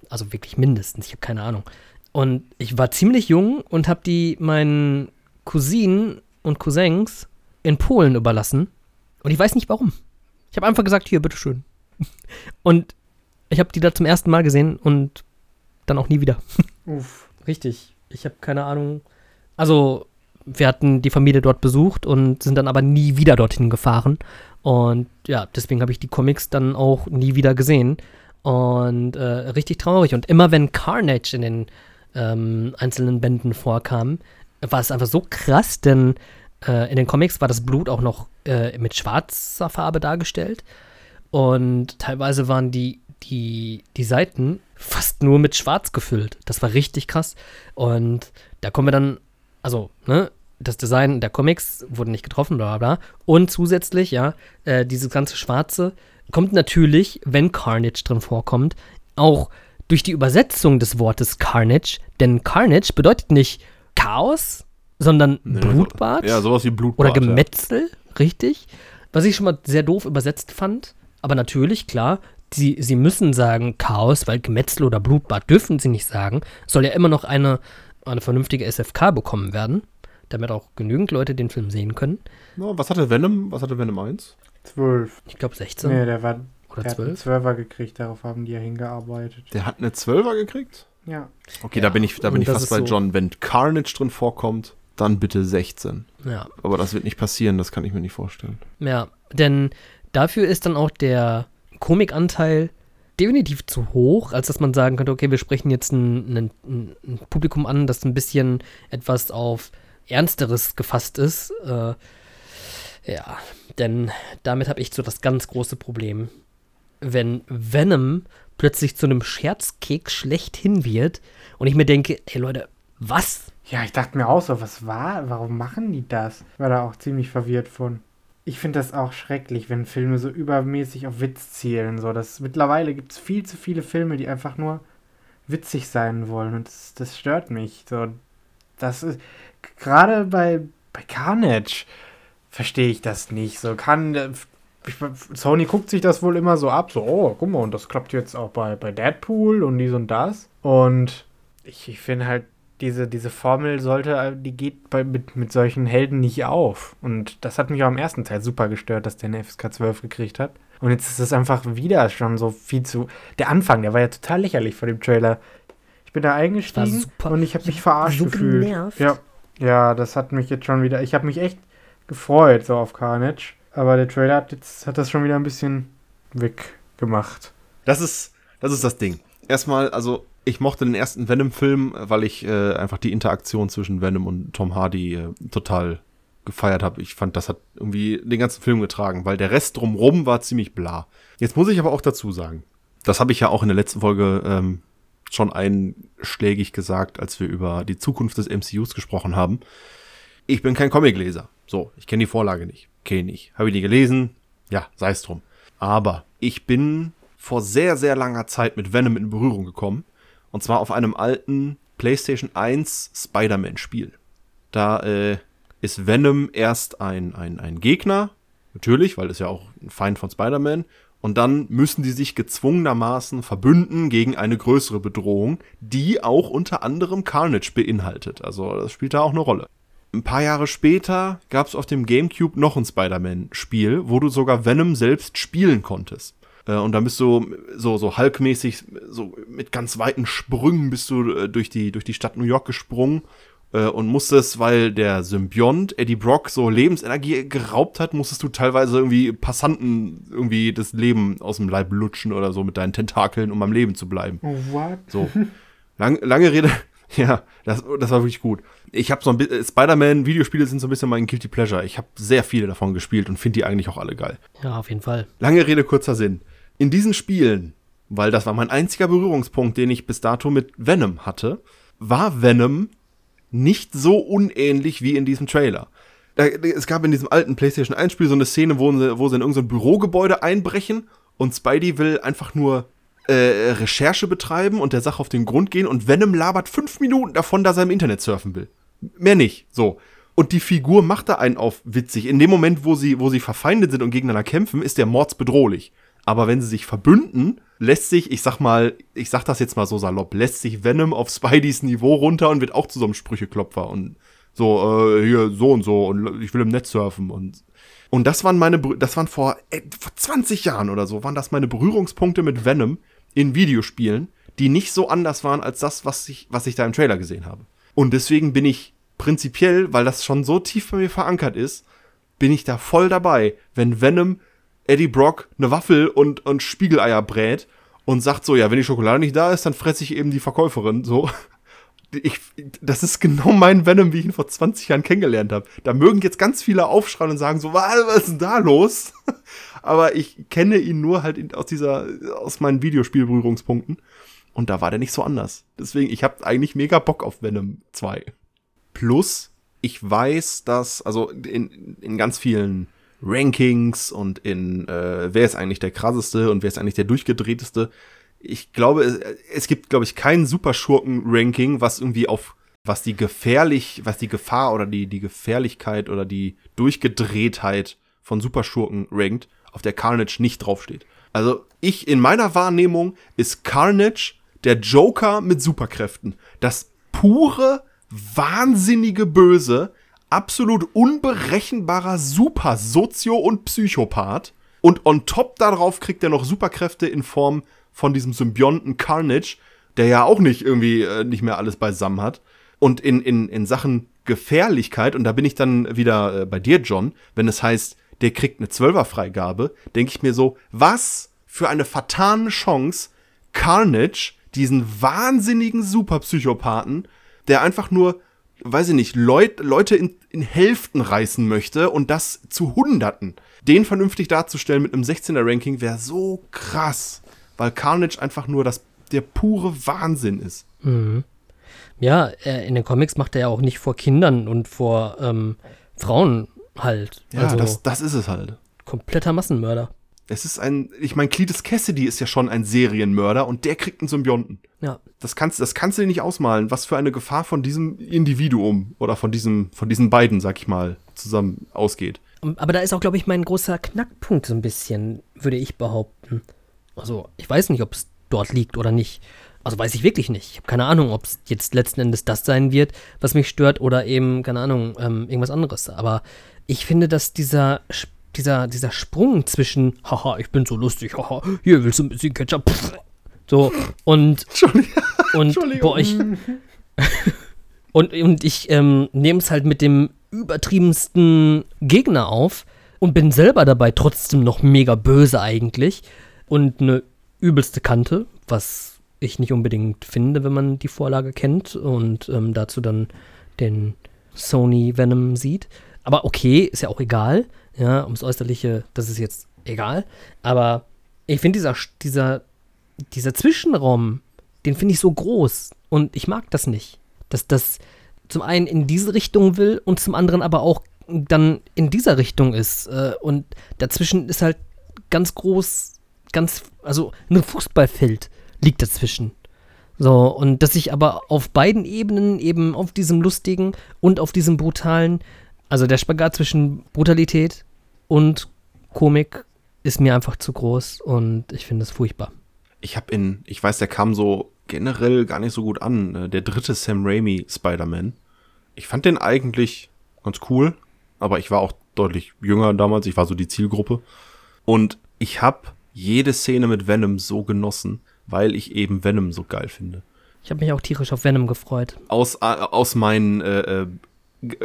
Also wirklich mindestens, ich habe keine Ahnung. Und ich war ziemlich jung und habe die meinen Cousinen und Cousins in Polen überlassen. Und ich weiß nicht warum. Ich habe einfach gesagt, hier, bitteschön. *laughs* Und ich habe die da zum ersten Mal gesehen und dann auch nie wieder. *laughs* Uff. Richtig. Ich habe keine Ahnung. Also, wir hatten die Familie dort besucht und sind dann aber nie wieder dorthin gefahren. Und ja, deswegen habe ich die Comics dann auch nie wieder gesehen. Und äh, richtig traurig. Und immer wenn Carnage in den ähm, einzelnen Bänden vorkam, war es einfach so krass, denn äh, in den Comics war das Blut auch noch äh, mit schwarzer Farbe dargestellt. Und teilweise waren die, die, die Seiten fast nur mit Schwarz gefüllt. Das war richtig krass. Und da kommen wir dann, also, ne, das Design der Comics wurde nicht getroffen, bla bla bla. Und zusätzlich, ja, äh, dieses ganze Schwarze kommt natürlich, wenn Carnage drin vorkommt, auch durch die Übersetzung des Wortes Carnage. Denn Carnage bedeutet nicht Chaos, sondern Blutbad Ja, sowas wie Blutbad. oder ja. Gemetzel, richtig? Was ich schon mal sehr doof übersetzt fand. Aber natürlich, klar, sie, sie müssen sagen Chaos, weil Gemetzel oder Blutbad dürfen sie nicht sagen. Soll ja immer noch eine, eine vernünftige SFK bekommen werden, damit auch genügend Leute den Film sehen können. Na, was hatte Venom? Was hatte Venom 1? Zwölf. Ich glaube 16 Nee, der war oder der hat einen 12. Zwölfer gekriegt, darauf haben die ja hingearbeitet. Der hat eine 12er gekriegt? Ja. Okay, Ja, da bin ich, da bin ich fast bei so- John. Wenn Carnage drin vorkommt, dann bitte 16. Ja, Aber das wird nicht passieren, das kann ich mir nicht vorstellen. ja, denn dafür ist dann auch der Komikanteil definitiv zu hoch, als dass man sagen könnte, okay, wir sprechen jetzt ein, ein, ein Publikum an, das ein bisschen etwas auf Ernsteres gefasst ist. Äh, ja, denn damit habe ich so das ganz große Problem. Wenn Venom plötzlich zu einem Scherzkeks schlechthin wird und ich mir denke, ey Leute, was? Ja, ich dachte mir auch so, was war? Warum machen die das? War da auch ziemlich verwirrt von. Ich finde das auch schrecklich, wenn Filme so übermäßig auf Witz zielen. So, das, mittlerweile gibt es viel zu viele Filme, die einfach nur witzig sein wollen. Und das, das stört mich. So, das ist. Gerade bei, bei Carnage verstehe ich das nicht. So kann. äh, Ich, Sony guckt sich das wohl immer so ab, so, oh, guck mal, und das klappt jetzt auch bei, bei Deadpool und dies und das. Und ich, ich finde halt, diese, diese Formel sollte, die geht bei, mit, mit solchen Helden nicht auf. Und das hat mich auch im ersten Teil super gestört, dass der eine FSK 12 gekriegt hat. Und jetzt ist es einfach wieder schon so viel zu. Der Anfang, der war ja total lächerlich vor dem Trailer. Ich bin da eingestiegen und ich habe mich verarscht so gefühlt. genervt. Ja, ja, das hat mich jetzt schon wieder. Ich habe mich echt gefreut so auf Carnage. Aber der Trailer hat jetzt hat das schon wieder ein bisschen weggemacht. Das ist, das ist das Ding. Erstmal, also ich mochte den ersten Venom-Film, weil ich äh, einfach die Interaktion zwischen Venom und Tom Hardy äh, total gefeiert habe. Ich fand, das hat irgendwie den ganzen Film getragen, weil der Rest drumrum war ziemlich bla. Jetzt muss ich aber auch dazu sagen, das habe ich ja auch in der letzten Folge ähm, schon einschlägig gesagt, als wir über die Zukunft des MCUs gesprochen haben. Ich bin kein Comicleser. So, ich kenne die Vorlage nicht. Kenne ich. Habe ich die gelesen? Ja, sei es drum. Aber ich bin vor sehr, sehr langer Zeit mit Venom in Berührung gekommen. Und zwar auf einem alten PlayStation 1 Spider-Man-Spiel. Da äh, ist Venom erst ein, ein, ein Gegner, natürlich, weil es ja auch ein Feind von Spider-Man. Und dann müssen die sich gezwungenermaßen verbünden gegen eine größere Bedrohung, die auch unter anderem Carnage beinhaltet. Also das spielt da auch eine Rolle. Ein paar Jahre später gab es auf dem GameCube noch ein Spider-Man-Spiel, wo du sogar Venom selbst spielen konntest. Äh, und dann bist du so, so Hulk-mäßig, so mit ganz weiten Sprüngen bist du äh, durch die, durch die Stadt New York gesprungen äh, und musstest, weil der Symbiont Eddie Brock so Lebensenergie geraubt hat, musstest du teilweise irgendwie Passanten irgendwie das Leben aus dem Leib lutschen oder so mit deinen Tentakeln, um am Leben zu bleiben. Oh, what? So. *laughs* Lang, lange Rede. *laughs* Ja, das, das war wirklich gut. Ich habe so ein bisschen, Spider-Man-Videospiele sind so ein bisschen mein Guilty Pleasure. Ich habe sehr viele davon gespielt und finde die eigentlich auch alle geil. Ja, auf jeden Fall. Lange Rede, kurzer Sinn. In diesen Spielen, weil das war mein einziger Berührungspunkt, den ich bis dato mit Venom hatte, war Venom nicht so unähnlich wie in diesem Trailer. Es gab in diesem alten PlayStation 1 Spiel so eine Szene, wo sie, wo sie in irgendein Bürogebäude einbrechen und Spidey will einfach nur äh, Recherche betreiben und der Sache auf den Grund gehen und Venom labert fünf Minuten davon, dass er im Internet surfen will. Mehr nicht. So. Und die Figur macht da einen auf witzig. In dem Moment, wo sie, wo sie verfeindet sind und gegeneinander kämpfen, ist der mordsbedrohlich. Aber wenn sie sich verbünden, lässt sich, ich sag mal, ich sag das jetzt mal so salopp, lässt sich Venom auf Spideys Niveau runter und wird auch zu so einem Sprücheklopfer und so, äh, hier, so und so und ich will im Netz surfen und und das waren meine, das waren vor, äh, vor 20 Jahren oder so, waren das meine Berührungspunkte mit Venom, in Videospielen, die nicht so anders waren als das, was ich, was ich da im Trailer gesehen habe. Und deswegen bin ich prinzipiell, weil das schon so tief bei mir verankert ist, bin ich da voll dabei, wenn Venom Eddie Brock eine Waffel und, und Spiegeleier brät und sagt so, ja, wenn die Schokolade nicht da ist, dann fresse ich eben die Verkäuferin, so. Ich, das ist genau mein Venom, wie ich ihn vor 20 Jahren kennengelernt habe. Da mögen jetzt ganz viele aufschreien und sagen so, was, ist denn da los? *laughs* aber ich kenne ihn nur halt aus dieser, aus meinen Videospielberührungspunkten. Und da war der nicht so anders. Deswegen, ich habe eigentlich mega Bock auf Venom 2. Plus, ich weiß, dass, also in, in ganz vielen Rankings und in äh, wer ist eigentlich der krasseste und wer ist eigentlich der durchgedrehteste. Ich glaube, es, es gibt, glaube ich, kein Superschurken-Ranking, was irgendwie auf was die gefährlich, was die Gefahr oder die, die Gefährlichkeit oder die Durchgedrehtheit von Superschurken rankt auf der Carnage nicht draufsteht. Also ich, in meiner Wahrnehmung ist Carnage der Joker mit Superkräften. Das pure, wahnsinnige Böse, absolut unberechenbarer Super-Sozio- und Psychopath. Und on top darauf kriegt er noch Superkräfte in Form von diesem Symbionten Carnage, der ja auch nicht irgendwie äh, nicht mehr alles beisammen hat. Und in, in, in Sachen Gefährlichkeit, und da bin ich dann wieder äh, bei dir, John, wenn es heißt, der kriegt eine Zwölferfreigabe, denke ich mir so, was für eine vertane Chance, Carnage, diesen wahnsinnigen Superpsychopathen, der einfach nur, weiß ich nicht, Leut, Leute in, in Hälften reißen möchte und das zu Hunderten. Den vernünftig darzustellen mit einem 16er-Ranking wäre so krass, weil Carnage einfach nur das, der pure Wahnsinn ist. Mhm. Ja, in den Comics macht er ja auch nicht vor Kindern und vor ähm, Frauen halt. Ja, also das, das ist es halt. Kompletter Massenmörder. Es ist ein, ich meine, Cletus Cassidy ist ja schon ein Serienmörder und der kriegt einen Symbionten. Ja. Das kannst, das kannst du dir nicht ausmalen, was für eine Gefahr von diesem Individuum oder von diesem, von diesen beiden, sag ich mal, zusammen ausgeht. Aber da ist auch, glaube ich, mein großer Knackpunkt so ein bisschen, würde ich behaupten. Also, ich weiß nicht, ob es dort liegt oder nicht. Also weiß ich wirklich nicht. Ich habe keine Ahnung, ob es jetzt letzten Endes das sein wird, was mich stört, oder eben, keine Ahnung, ähm, irgendwas anderes. Aber ich finde, dass dieser, dieser, dieser Sprung zwischen, haha, ich bin so lustig, haha, hier willst du ein bisschen Ketchup, pff, so, und, *laughs* und bei euch, *laughs* und, und ich ähm, nehme es halt mit dem übertriebensten Gegner auf und bin selber dabei trotzdem noch mega böse eigentlich und eine übelste Kante, was ich nicht unbedingt finde, wenn man die Vorlage kennt und ähm, dazu dann den Sony Venom sieht. Aber okay, ist ja auch egal. Ja, ums Äußerliche, das ist jetzt egal. Aber ich finde dieser, dieser, dieser Zwischenraum, den finde ich so groß. Und ich mag das nicht. Dass das zum einen in diese Richtung will und zum anderen aber auch dann in dieser Richtung ist. Äh, und dazwischen ist halt ganz groß ganz, also ein Fußballfeld liegt dazwischen. So, und dass ich aber auf beiden Ebenen, eben auf diesem lustigen und auf diesem brutalen, also der Spagat zwischen Brutalität und Komik ist mir einfach zu groß und ich finde es furchtbar. Ich habe in, ich weiß, der kam so generell gar nicht so gut an, äh, der dritte Sam Raimi Spider-Man. Ich fand den eigentlich ganz cool, aber ich war auch deutlich jünger damals, ich war so die Zielgruppe. Und ich habe jede Szene mit Venom so genossen, weil ich eben Venom so geil finde. Ich habe mich auch tierisch auf Venom gefreut. Aus, äh, aus meinen äh, äh,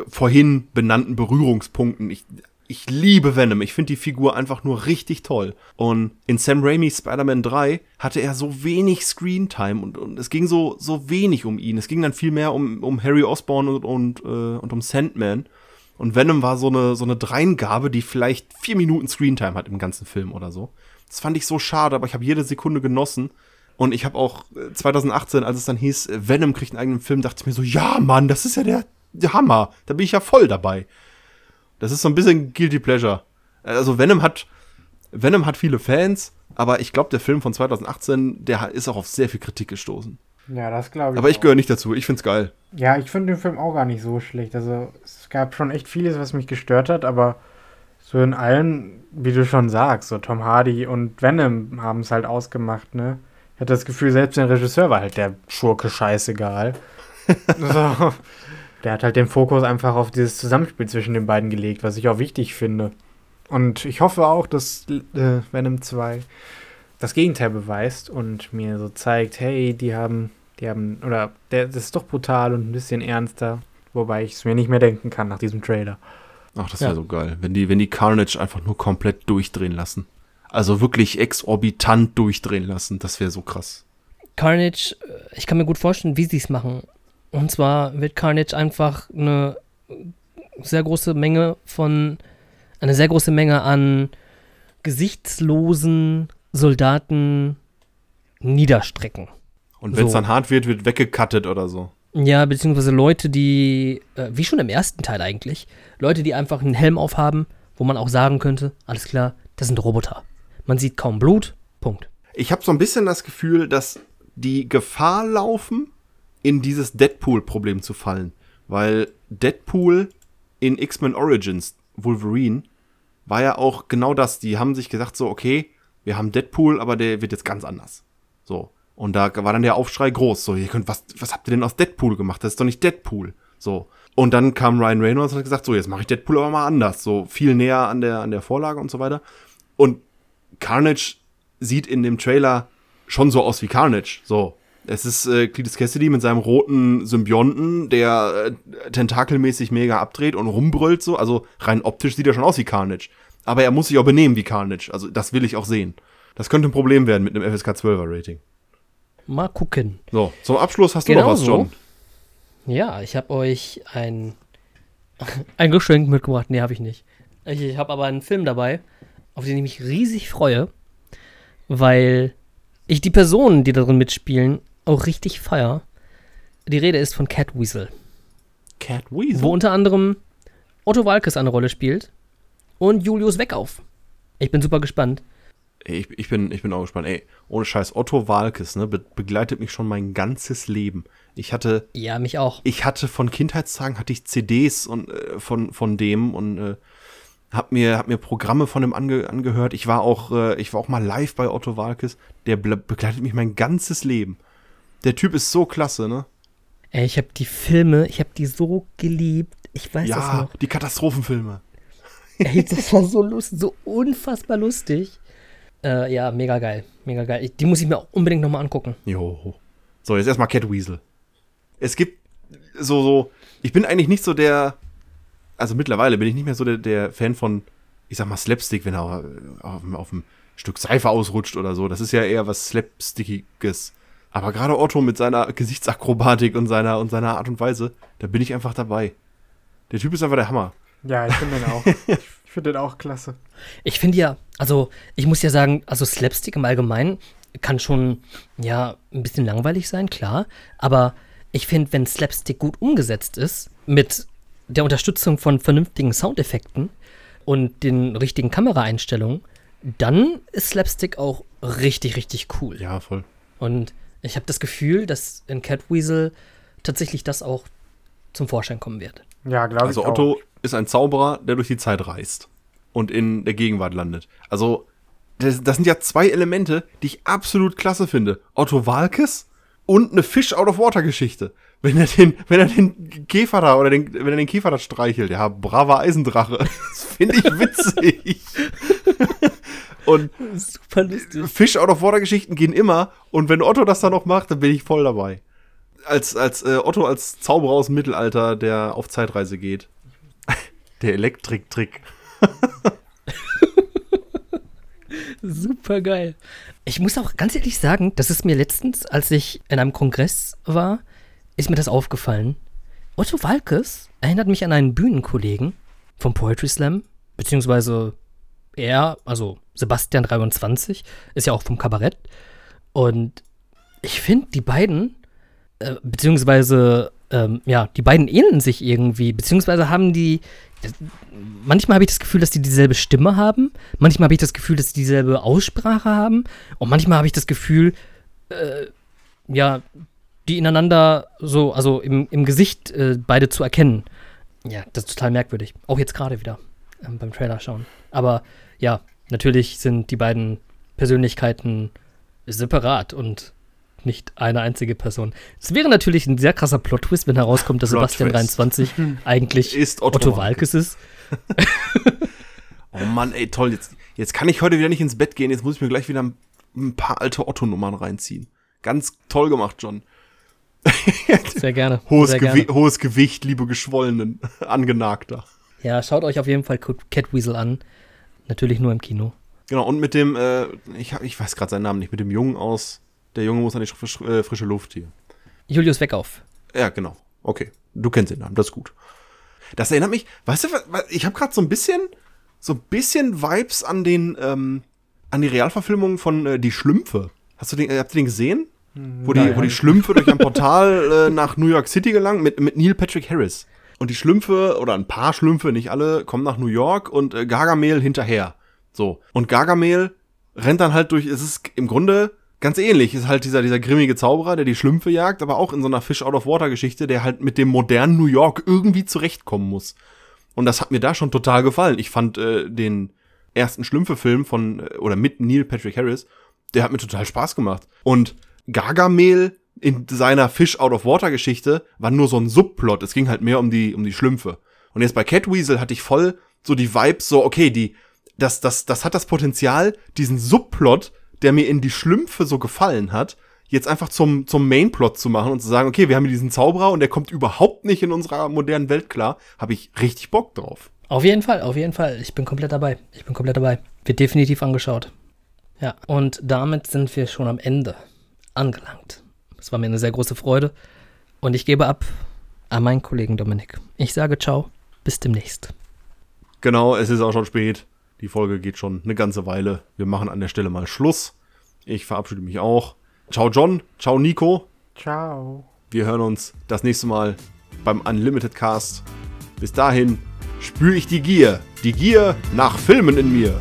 vorhin benannten Berührungspunkten. Ich, ich liebe Venom. Ich finde die Figur einfach nur richtig toll. Und in Sam Raimi's Spider-Man 3 hatte er so wenig Screentime und, und es ging so, so wenig um ihn. Es ging dann viel mehr um, um Harry Osborn und, und, äh, und um Sandman. Und Venom war so eine, so eine Dreingabe, die vielleicht vier Minuten Screentime hat im ganzen Film oder so. Das fand ich so schade, aber ich habe jede Sekunde genossen. Und ich habe auch 2018, äh, als es dann hieß, äh, Venom kriegt einen eigenen Film, dachte ich mir so, ja, Mann, das ist ja der, der Hammer. Da bin ich ja voll dabei. Das ist so ein bisschen Guilty Pleasure. Also Venom hat, Venom hat viele Fans, aber ich glaube, der Film von 2018, der ist auch auf sehr viel Kritik gestoßen. Ja, das glaube ich. Aber ich gehöre nicht dazu. Ich find's geil. Ja, ich finde den Film auch gar nicht so schlecht. Also es gab schon echt vieles, was mich gestört hat, aber so in allen, wie du schon sagst, so Tom Hardy und Venom haben es halt ausgemacht, ne? Ich hatte das Gefühl, selbst der Regisseur war halt der Schurke scheißegal. *laughs* so. Der hat halt den Fokus einfach auf dieses Zusammenspiel zwischen den beiden gelegt, was ich auch wichtig finde. Und ich hoffe auch, dass äh, Venom 2 das Gegenteil beweist und mir so zeigt, hey, die haben, die haben, oder der, das ist doch brutal und ein bisschen ernster, wobei ich es mir nicht mehr denken kann nach diesem Trailer. Ach, das wäre ja. so geil, wenn die, wenn die Carnage einfach nur komplett durchdrehen lassen. Also wirklich exorbitant durchdrehen lassen, das wäre so krass. Carnage, äh, ich kann mir gut vorstellen, wie sie es machen. Und zwar wird Carnage einfach eine sehr große Menge von, eine sehr große Menge an gesichtslosen Soldaten niederstrecken. Und wenn es so. dann hart wird, wird weggekattet oder so. Ja, beziehungsweise Leute, die, äh, wie schon im ersten Teil eigentlich, Leute, die einfach einen Helm aufhaben, wo man auch sagen könnte, alles klar, das sind Roboter. Man sieht kaum Blut, Punkt. Ich habe so ein bisschen das Gefühl, dass die Gefahr laufen, in dieses Deadpool-Problem zu fallen. Weil Deadpool in X-Men Origins, Wolverine, war ja auch genau das. Die haben sich gesagt, so, okay, wir haben Deadpool, aber der wird jetzt ganz anders. So. Und da war dann der Aufschrei groß. So, ihr könnt, was, was habt ihr denn aus Deadpool gemacht? Das ist doch nicht Deadpool. So. Und dann kam Ryan Reynolds und hat gesagt, so, jetzt mache ich Deadpool aber mal anders. So viel näher an der, an der Vorlage und so weiter. Und Carnage sieht in dem Trailer schon so aus wie Carnage. So. Es ist äh, Cletus Cassidy mit seinem roten Symbionten, der äh, tentakelmäßig mega abdreht und rumbrüllt so. Also rein optisch sieht er schon aus wie Carnage. Aber er muss sich auch benehmen wie Carnage. Also das will ich auch sehen. Das könnte ein Problem werden mit einem FSK 12er Rating. Mal gucken. So, zum Abschluss hast du genau noch was, John. So. Ja, ich habe euch ein, *laughs* ein Geschenk mitgebracht. Nee, habe ich nicht. Ich, ich habe aber einen Film dabei, auf den ich mich riesig freue, weil ich die Personen, die darin mitspielen, auch richtig feier. Die Rede ist von Cat Weasel. Cat Weasel? Wo unter anderem Otto Walkes eine Rolle spielt und Julius Weckauf. Ich bin super gespannt. Ich, ich, bin, ich bin auch gespannt. Ey, ohne Scheiß, Otto Walkes, ne, be begleitet mich schon mein ganzes Leben. Ich hatte. Ja, mich auch. Ich hatte von Kindheitstagen hatte ich CDs und, äh, von, von dem und äh, hab mir, hab mir Programme von ihm ange angehört. Ich war auch, äh, ich war auch mal live bei Otto Walkes. Der begleitet mich mein ganzes Leben. Der Typ ist so klasse, ne? Ey, ich habe die Filme, ich habe die so geliebt. Ich weiß ja, das noch. die Katastrophenfilme. Ey, *laughs* das war so lustig, so unfassbar lustig. Äh, ja, mega geil, mega geil. Die muss ich mir auch unbedingt nochmal angucken. Jo. So, jetzt erstmal Cat Weasel. Es gibt so, so, ich bin eigentlich nicht so der, also mittlerweile bin ich nicht mehr so der, der Fan von, ich sag mal, Slapstick, wenn er auf, auf, auf einem Stück Seife ausrutscht oder so. Das ist ja eher was Slapstickiges. Aber gerade Otto mit seiner Gesichtsakrobatik und seiner, und seiner Art und Weise, da bin ich einfach dabei. Der Typ ist einfach der Hammer. Ja, ich finde den auch. *laughs* ich finde den auch klasse. Ich finde ja, also ich muss ja sagen, also Slapstick im Allgemeinen kann schon, ja, ein bisschen langweilig sein, klar. Aber ich finde, wenn Slapstick gut umgesetzt ist, mit der Unterstützung von vernünftigen Soundeffekten und den richtigen Kameraeinstellungen, dann ist Slapstick auch richtig, richtig cool. Ja, voll. Und ich habe das Gefühl, dass in Catweasel tatsächlich das auch zum Vorschein kommen wird. Ja, glaube Also ich auch. Otto ist ein Zauberer, der durch die Zeit reist und in der Gegenwart landet. Also das, das sind ja zwei Elemente, die ich absolut klasse finde. Otto Walkes und eine Fish-out-of-water-Geschichte. Wenn er den, wenn er den Käfer da oder den, wenn er den Käfer da streichelt, ja, braver Eisendrache. *laughs* Das finde ich witzig. *laughs* und Super lustig. Fish-out-of-water-Geschichten gehen immer. Und wenn Otto das dann noch macht, dann bin ich voll dabei. Als, als äh, Otto als Zauberer aus dem Mittelalter, der auf Zeitreise geht. *laughs* Der Elektrik-Trick. *laughs* Super geil. Ich muss auch ganz ehrlich sagen, das ist mir letztens, als ich in einem Kongress war, ist mir das aufgefallen. Otto Walkes erinnert mich an einen Bühnenkollegen vom Poetry Slam, beziehungsweise er, also Sebastian 23, ist ja auch vom Kabarett. Und ich finde, die beiden, äh, beziehungsweise, ähm, ja, die beiden ähneln sich irgendwie, beziehungsweise haben die, manchmal habe ich das Gefühl, dass die dieselbe Stimme haben, manchmal habe ich das Gefühl, dass sie dieselbe Aussprache haben und manchmal habe ich das Gefühl, äh, ja, die ineinander so, also im, im Gesicht äh, beide zu erkennen. Ja, das ist total merkwürdig. Auch jetzt gerade wieder ähm, beim Trailer schauen. Aber ja, natürlich sind die beiden Persönlichkeiten separat und nicht eine einzige Person. Es wäre natürlich ein sehr krasser Plot-Twist, wenn herauskommt, dass Plot Sebastian Twist. *laughs* 23 eigentlich Ist Otto, Otto Walkes ist. *laughs* Oh Mann, ey, toll. Jetzt, jetzt kann ich heute wieder nicht ins Bett gehen. Jetzt muss ich mir gleich wieder ein, paar alte Otto-Nummern reinziehen. Ganz toll gemacht, John. *laughs* Sehr gerne. Hohes, sehr Gewi gerne. hohes Gewicht, liebe Geschwollenen. Angenagter. Ja, schaut euch auf jeden Fall Cat- Catweasel an. Natürlich nur im Kino. Genau, und mit dem, äh, ich, ich weiß gerade seinen Namen nicht, mit dem Jungen aus, der Junge muss an die äh, frische Luft hier. Julius Weckauf. Ja, genau. Okay. Du kennst den Namen, das ist gut. Das erinnert mich, weißt du, ich habe gerade so ein bisschen, so ein bisschen Vibes an den, ähm, an die Realverfilmung von äh, Die Schlümpfe. Hast du den, äh, habt ihr den gesehen? Wo die, Nein. wo die Schlümpfe durch ein Portal äh, nach New York City gelangen mit, mit Neil Patrick Harris. Und die Schlümpfe, oder ein paar Schlümpfe, nicht alle, kommen nach New York und äh, Gargamel hinterher. So. Und Gargamel rennt dann halt durch, es ist im Grunde ganz ähnlich. Ist halt dieser, dieser grimmige Zauberer, der die Schlümpfe jagt, aber auch in so einer Fish-out-of-water-Geschichte, der halt mit dem modernen New York irgendwie zurechtkommen muss. Und das hat mir da schon total gefallen. Ich fand äh, den ersten Schlümpfe-Film von, äh, oder mit Neil Patrick Harris, der hat mir total Spaß gemacht. Und Gargamel in seiner Fish-out-of-water-Geschichte war nur so ein Subplot. Es ging halt mehr um die, um die Schlümpfe. Und jetzt bei Catweasel hatte ich voll so die Vibes, so, okay, die, das, das, das hat das Potenzial, diesen Subplot, der mir in die Schlümpfe so gefallen hat, jetzt einfach zum, zum Mainplot zu machen und zu sagen, okay, wir haben hier diesen Zauberer und der kommt überhaupt nicht in unserer modernen Welt klar, habe ich richtig Bock drauf. Auf jeden Fall, auf jeden Fall. Ich bin komplett dabei. Ich bin komplett dabei. Wird definitiv angeschaut. Ja, und damit sind wir schon am Ende angelangt. Es war mir eine sehr große Freude. Und ich gebe ab an meinen Kollegen Dominik. Ich sage ciao, bis demnächst. Genau, es ist auch schon spät. Die Folge geht schon eine ganze Weile. Wir machen an der Stelle mal Schluss. Ich verabschiede mich auch. Ciao John, ciao Nico. Ciao. Wir hören uns das nächste Mal beim Unlimited Cast. Bis dahin spüre ich die Gier. Die Gier nach Filmen in mir.